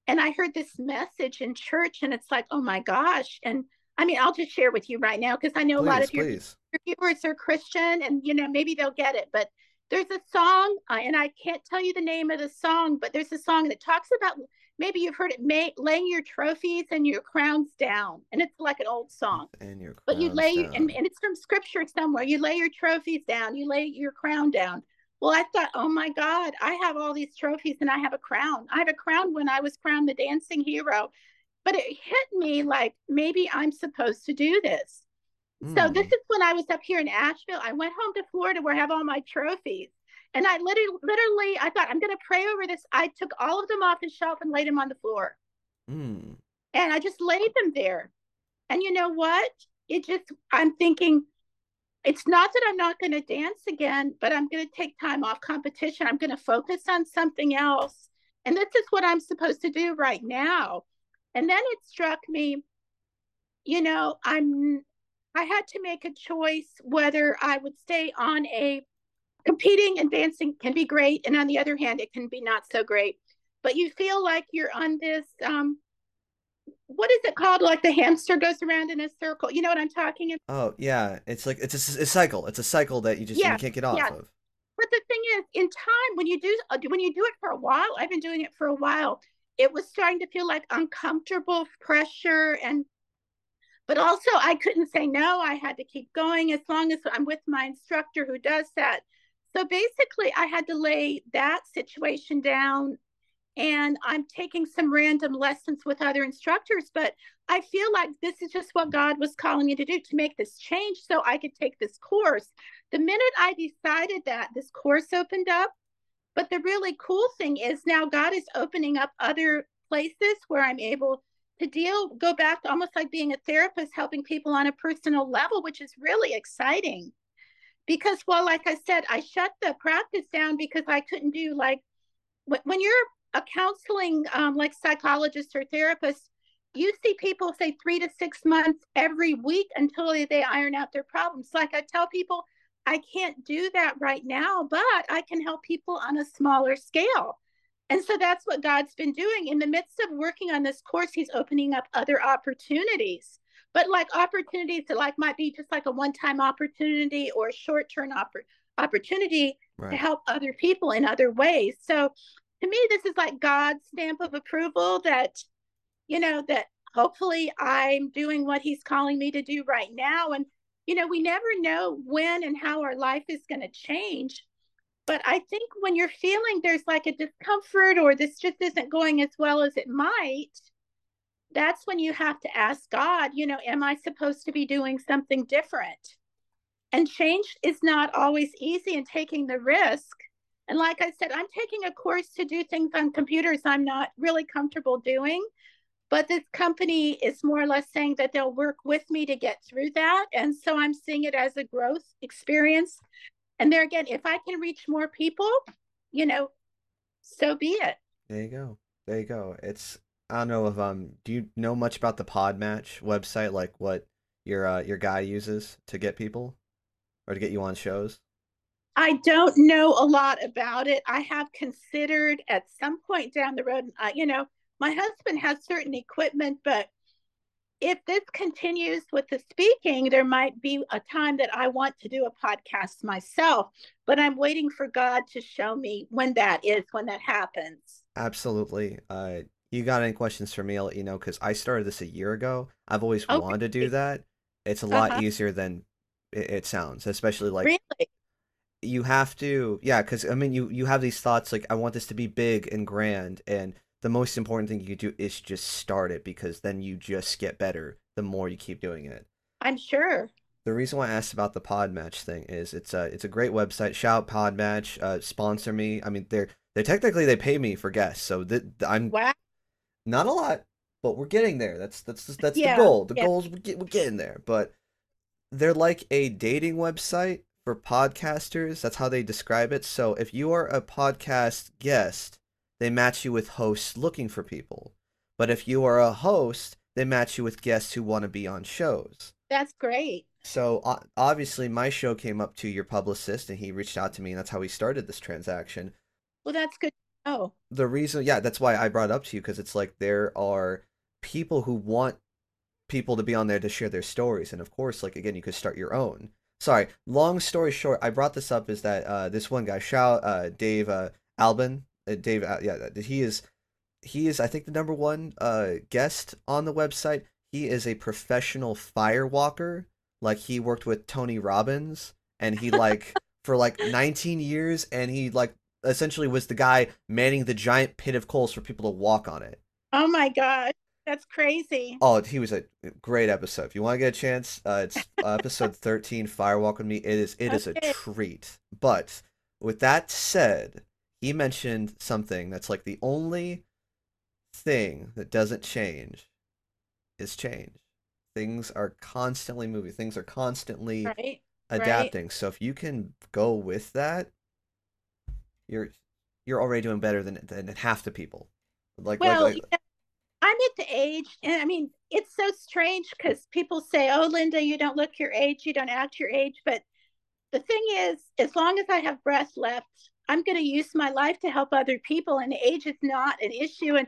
and I heard this message in church and it's like, oh my gosh. And I mean, I'll just share with you right now because I know please, a lot of your, your viewers are Christian and you know, maybe they'll get it, but there's a song, uh, and I can't tell you the name of the song, but there's a song that talks about maybe you've heard it, may, laying your trophies and your crowns down, and it's like an old song. And your but you lay and, and it's from scripture somewhere. You lay your trophies down, you lay your crown down. Well, I thought, oh my God, I have all these trophies and I have a crown. I have a crown when I was crowned the dancing hero. But it hit me like maybe I'm supposed to do this. So this hmm. is when I was up here in Asheville. I went home to Florida where I have all my trophies. And I literally, literally, I thought I'm going to pray over this. I took all of them off the shelf and laid them on the floor. Mm. And I just laid them there. And you know what? It just, I'm thinking, it's not that I'm not going to dance again, but I'm going to take time off competition. I'm going to focus on something else. And this is what I'm supposed to do right now. And then it struck me, you know, I'm I had to make a choice whether I would stay on a competing and dancing can be great. And on the other hand, it can be not so great. But you feel like you're on this um what is it called? Like the hamster goes around in a circle. You know what I'm talking about? Oh yeah, it's like it's a, a cycle. It's a cycle that you just Yeah, you can't get off yeah. of. But the thing is, in time, when you do uh, when you do it for a while, I've been doing it for a while. It was starting to feel like uncomfortable pressure, and but also I couldn't say no. I had to keep going as long as I'm with my instructor who does that. So basically, I had to lay that situation down and I'm taking some random lessons with other instructors, but I feel like this is just what God was calling me to do to make this change so I could take this course. The minute I decided that, this course opened up. But the really cool thing is now God is opening up other places where I'm able to deal, go back to almost like being a therapist, helping people on a personal level, which is really exciting. Because, well, like I said, I shut the practice down because I couldn't do like when you're a counseling um, like psychologist or therapist, you see people say three to six months every week until they iron out their problems. Like I tell people, I can't do that right now, but I can help people on a smaller scale. And so that's what God's been doing. In the midst of working on this course, He's opening up other opportunities. But like opportunities that like might be just like a one-time opportunity or a short-term oppor- opportunity to help other people in other ways. So to me, this is like God's stamp of approval that, you know, that hopefully I'm doing what He's calling me to do right now. And, you know, we never know when and how our life is going to change. But I think when you're feeling there's like a discomfort or this just isn't going as well as it might, that's when you have to ask God, you know, am I supposed to be doing something different? And change is not always easy in taking the risk. And like I said, I'm taking a course to do things on computers I'm not really comfortable doing. But this company is more or less saying that they'll work with me to get through that. And so I'm seeing it as a growth experience. And there again, if I can reach more people, you know, so be it. There you go. There you go. It's I don't know if um do you know much about the Podmatch website, like what your uh your guy uses to get people or to get you on shows? I don't know a lot about it. I have considered at some point down the road, uh, you know, my husband has certain equipment, but if this continues with the speaking, there might be a time that I want to do a podcast myself, but I'm waiting for God to show me when that is, when that happens. Absolutely. Uh you got any questions for me, I'll let you know because I started this a year ago. I've always wanted to do that. It's a lot Uh-huh. easier than it, it sounds, especially like Really? you have to yeah because i mean you you have these thoughts like i want this to be big and grand and the most important thing you can do is just start it because then you just get better the more you keep doing it I'm sure. the reason why i asked about the podmatch thing is it's a it's a great website shout podmatch uh sponsor me i mean they're they technically they pay me for guests so th- i'm Wow. Not a lot but we're getting there that's that's that's the Yeah. goal the Yeah. goal is we're, get, we're getting there but they're like a dating website for podcasters. That's how they describe it. So if you are a podcast guest, they match you with hosts looking for people. But if you are a host, they match you with guests who want to be on shows. That's great. So obviously, my show came up to your publicist, and he reached out to me, and that's how we started this transaction. Well, that's good. Oh, The reason, yeah, that's why I brought it up to you because it's like there are people who want people to be on there to share their stories, and of course, like again, you could start your own. Sorry, long story short, I brought this up is that uh, this one guy, shout uh, Dave uh, Albin, uh, Dave, uh, yeah, he is, he is, I think the number one uh guest on the website. He is a professional firewalker. Like he worked with Tony Robbins, and he like [laughs] for like 19 years, and he like essentially was the guy manning the giant pit of coals for people to walk on it. oh my God. That's crazy. Oh, he was a great episode. If you want to get a chance, uh, it's [laughs] episode 13, Firewalk with Me. It is it is a treat. But with that said, he mentioned something that's like the only thing that doesn't change is change. Things are constantly moving. Things are constantly Right. adapting. So if you can go with that, you're you're already doing better than than half the people. Like, well, like, like I'm at the age, and I mean, it's so strange because people say, "Oh, Linda, you don't look your age, you don't act your age," but the thing is, as long as I have breath left, I'm going to use my life to help other people, and age is not an issue. And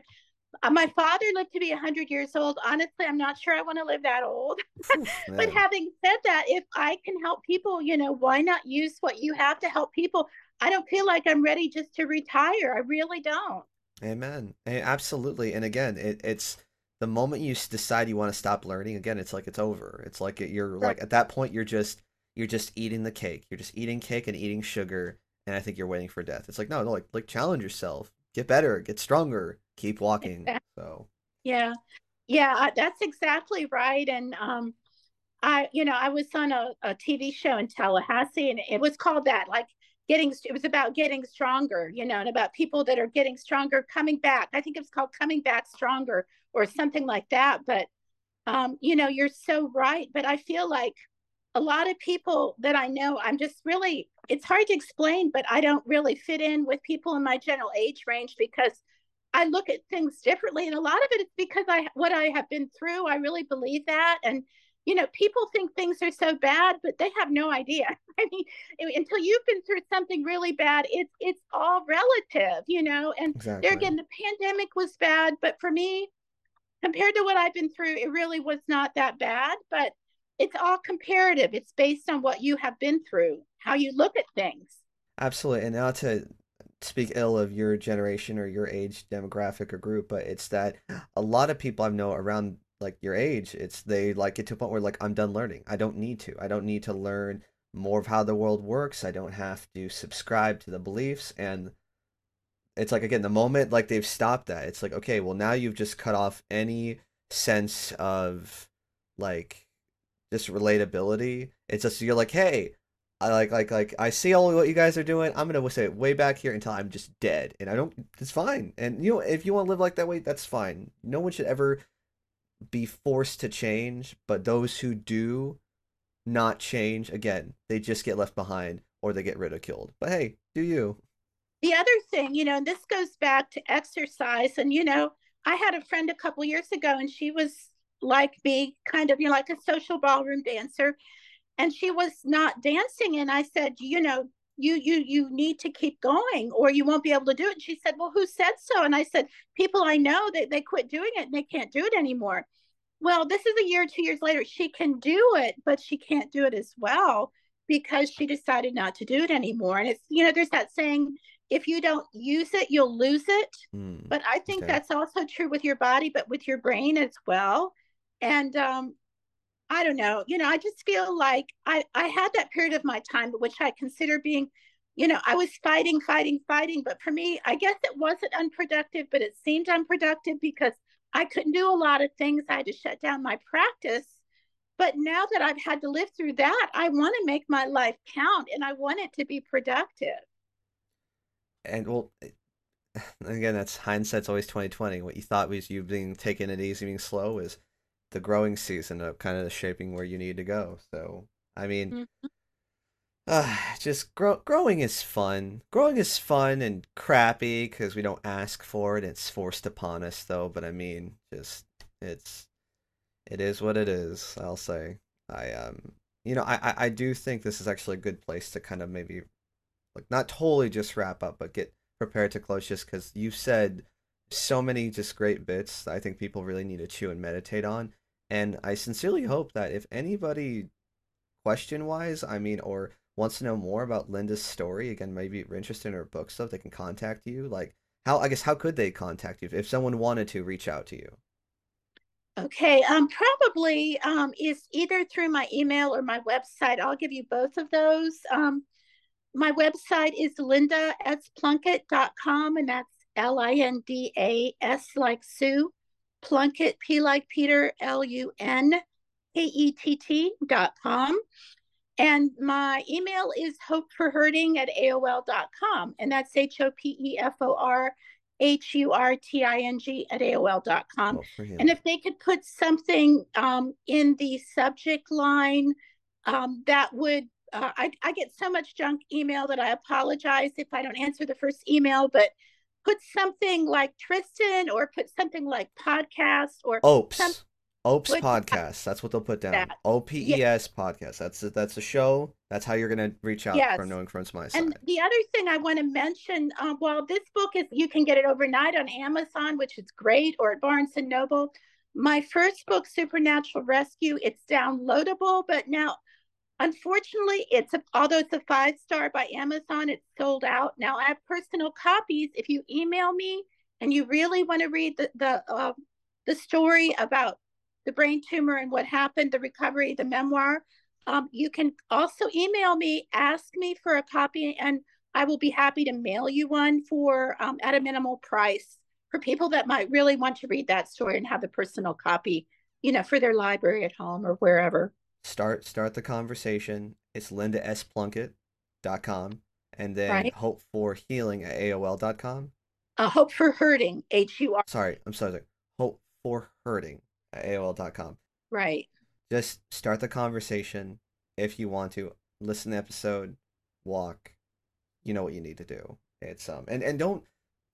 uh, my father lived to be 100 years old. Honestly, I'm not sure I want to live that old. [laughs] but having said that, if I can help people, you know, why not use what you have to help people? I don't feel like I'm ready just to retire. I really don't. Amen. Absolutely. And again, it, it's the moment you decide you want to stop learning. Again, it's like it's over. It's like you're right. like at that point you're just you're just eating the cake. You're just eating cake and eating sugar, and I think you're waiting for death. It's like no, no, like like challenge yourself, get better, get stronger, keep walking. Exactly. So yeah, yeah, that's exactly right. And um, I, you know, I was on a, a TV show in Tallahassee, and it was called that, like getting. It was about getting stronger, you know, and about people that are getting stronger, coming back. I think it was called Coming Back Stronger or something like that. But um, you know, you're so right. But I feel like a lot of people that I know, I'm just really, it's hard to explain, but I don't really fit in with people in my general age range because I look at things differently. And a lot of it is because I, what I have been through, I really believe that. And, you know, people think things are so bad, but they have no idea. [laughs] I mean, until you've been through something really bad, it's, it's all relative, you know, and exactly. there again, the pandemic was bad, but for me, compared to what I've been through, it really was not that bad. But it's all comparative. It's based on what you have been through, how you look at things. Absolutely. And not to speak ill of your generation or your age demographic or group, but it's that a lot of people I know around like your age, it's they like get to a point where like I'm done learning. I don't need to. I don't need to learn more of how the world works. I don't have to subscribe to the beliefs and it's like again the moment like they've stopped that it's like okay well now you've just cut off any sense of like just relatability. It's just you're like, hey, I like like like I see all what you guys are doing. I'm gonna say way back here until I'm just dead, and I don't. It's fine. And you know, if you want to live like that way, that's fine. No one should ever be forced to change, but those who do not change, again, they just get left behind or they get ridiculed. But hey, do you? The other thing, you know, and this goes back to exercise, and you know, I had a friend a couple years ago, and she was like me, kind of, you know, like a social ballroom dancer. And she was not dancing. And I said, you know, you you you need to keep going or you won't be able to do it. And she said, Well, who said so? And I said, People I know that they, they quit doing it and they can't do it anymore. Well, this is a year, two years later. She can do it, but she can't do it as well because she decided not to do it anymore. And it's, you know, there's that saying, if you don't use it, you'll lose it. Mm, but I think okay. that's also true with your body, but with your brain as well and um, I don't know, you know, I just feel like I I had that period of my time, which I consider being, you know, I was fighting, fighting, fighting. But for me, I guess it wasn't unproductive, but it seemed unproductive because I couldn't do a lot of things. I had to shut down my practice. But now that I've had to live through that, I want to make my life count and I want it to be productive. And well, [laughs] again, that's hindsight's always twenty twenty. What you thought was you being taking it easy, being slow, is the growing season of kind of shaping where you need to go. So, I mean, mm-hmm. uh, just grow, growing is fun. Growing is fun and crappy because we don't ask for it. It's forced upon us, though. But I mean, just it's it is what it is. I'll say. I um, you know, I I do think this is actually a good place to kind of maybe like not totally just wrap up, but get prepared to close just because you said so many just great bits I think people really need to chew and meditate on. And I sincerely hope that if anybody question wise, I mean, or wants to know more about Linda's story, again, maybe you're interested in her book stuff, they can contact you. Like, how, I guess, how could they contact you if someone wanted to reach out to you? Okay, um, probably um, is either through my email or my website. I'll give you both of those. Um, my website is lindasplunkett.com, and that's L I N D A S like Sue, Plunkett, P like Peter, L U N K E T T dot com. And my email is hopeforhurting at AOL dot com. And that's H O P E F O R H U R T I N G at AOL dot com. Oh, and if they could put something um, in the subject line um, that would uh, I, I get so much junk email that I apologize if I don't answer the first email, but put something like Tristan or put something like podcast or Opes. some- Opes podcast. That's what they'll put down. That. O P E S podcast. That's that's a show. That's how you're gonna reach out Yes. from knowing fronts my side. And the other thing I want to mention, uh, while this book is, you can get it overnight on Amazon, which is great, or at Barnes and Noble. My first book, Supernatural Rescue, it's downloadable, but now, unfortunately, it's a, although it's a five star by Amazon, it's sold out. Now I have personal copies. If you email me and you really want to read the the uh, the story about the brain tumor and what happened, the recovery, the memoir, um, you can also email me, ask me for a copy, and I will be happy to mail you one for um, at a minimal price for people that might really want to read that story and have the personal copy, you know, for their library at home or wherever. Start start the conversation. It's Linda S Plunkett.com and then Right. hope for healing at AOL.com. Uh, Hope for Hurting, H U R. Sorry, I'm sorry. Hope for hurting at AOL.com. Right. Just start the conversation if you want to. Listen to the episode, walk. You know what you need to do. It's um and, and don't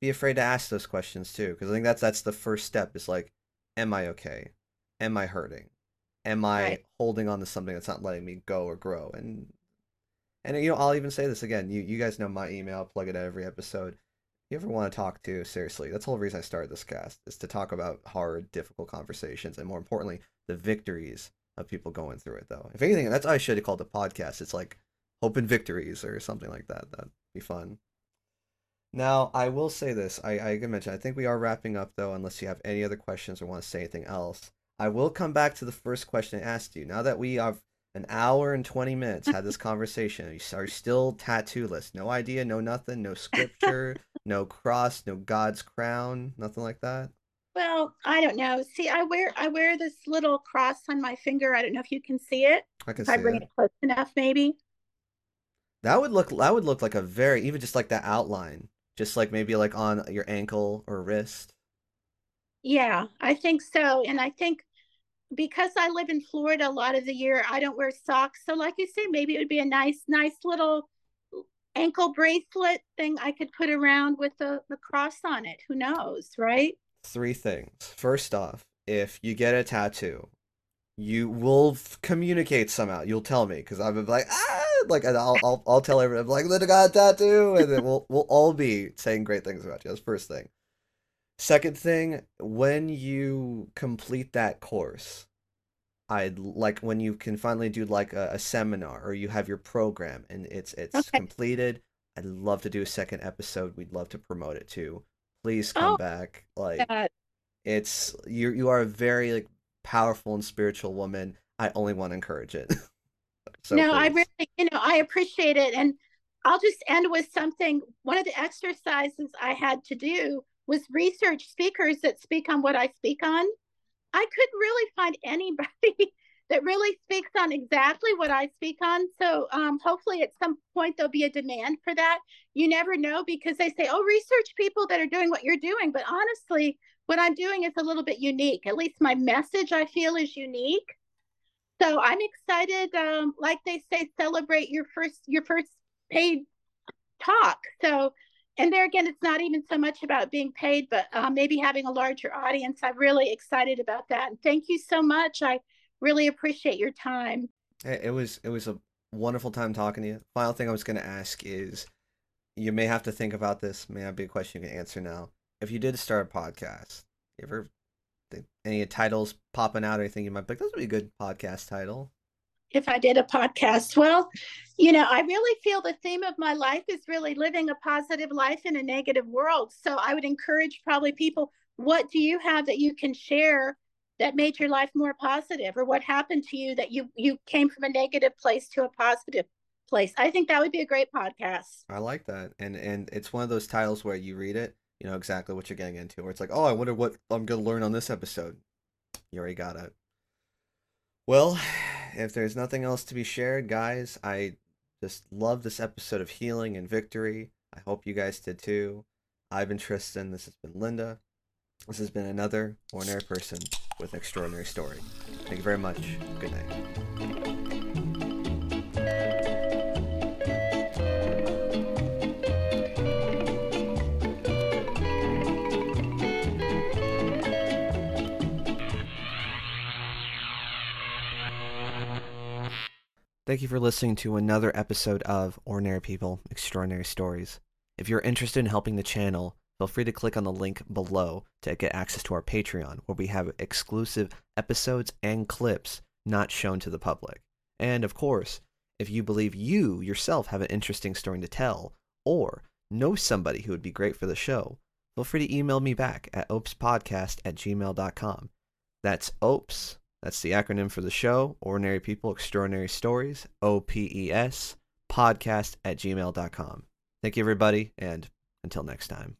be afraid to ask those questions too, because I think that's that's the first step. Is like, am I okay? Am I hurting? Am I Right. holding on to something that's not letting me go or grow? And and you know, I'll even say this again. You you guys know my email. Plug it at every episode. If you ever want to talk to, seriously, that's the whole reason I started this cast is to talk about hard, difficult conversations, and more importantly, the victories of people going through it. Though, if anything, that's I should have called the podcast. It's like hope and victories or something like that. That'd be fun. Now, I will say this. I, I can mention, I think we are wrapping up though, unless you have any other questions or want to say anything else. I will come back to the first question I asked you. Now that we have an hour and 20 minutes had this conversation, are you are still tattooless? No idea, no nothing, no scripture, [laughs] no cross, no God's crown, nothing like that? Well, I don't know. See, I wear I wear this little cross on my finger. I don't know if you can see it. I can If I bring it close enough, maybe. That would look that would look like a very even just like that outline, just like maybe like on your ankle or wrist. Yeah, I think so. And I think because I live in Florida a lot of the year, I don't wear socks. So, like you say, maybe it would be a nice, nice little ankle bracelet thing I could put around with the, the cross on it. Who knows, right? Three things. First off, if you get a tattoo, you will communicate somehow. You'll tell me because I'm like ah, like and I'll I'll, I'll tell everyone I'm like Linda got a tattoo, and then we'll we'll all be saying great things about you. That's first thing. Second thing, when you complete that course, I'd like when you can finally do like a, a seminar or you have your program and it's it's Okay. completed. I'd love to do a second episode. We'd love to promote it too. Please come Oh, back. Like it's you you are a very like powerful and spiritual woman. I only want to encourage it. [laughs] so no, I really, you know, I appreciate it. And I'll just end with something. One of the exercises I had to do was research speakers that speak on what I speak on. I couldn't really find anybody [laughs] that really speaks on exactly what I speak on. So um, hopefully at some point there'll be a demand for that. You never know because they say, oh, research people that are doing what you're doing. But honestly, what I'm doing is a little bit unique. At least my message I feel is unique. So I'm excited. Um, like they say, celebrate your first your first paid talk. So, and there again, it's not even so much about being paid, but uh, maybe having a larger audience. I'm really excited about that. And thank you so much. I really appreciate your time. It was it was a wonderful time talking to you. Final thing I was going to ask is, you may have to think about this. May not be a question you can answer now. If you did start a podcast, you ever any titles popping out or anything you might like, this would be a good podcast title? If I did a podcast, well, you know, I really feel the theme of my life is really living a positive life in a negative world. So I would encourage probably people, what do you have that you can share that made your life more positive or what happened to you that you you came from a negative place to a positive place i think that would be a great podcast I like that, and and it's one of those titles where you read it, you know exactly what you're getting into. Where it's like, oh, I wonder what I'm gonna learn on this episode. You already got it. Well, if there's nothing else to be shared, guys, I just love this episode of healing and victory. I hope you guys did too. I've been Tristan. This has been Linda. This has been another ordinary person with an extraordinary story. Thank you very much. Good night. Thank you for listening to another episode of Ordinary People, Extraordinary Stories. If you're interested in helping the channel, feel free to click on the link below to get access to our Patreon, where we have exclusive episodes and clips not shown to the public. And of course, if you believe you yourself have an interesting story to tell, or know somebody who would be great for the show, feel free to email me back at opespodcast at gmail.com. That's OPES, that's the acronym for the show, Ordinary People, Extraordinary Stories, O P E S, podcast at gmail.com. Thank you, everybody, and until next time.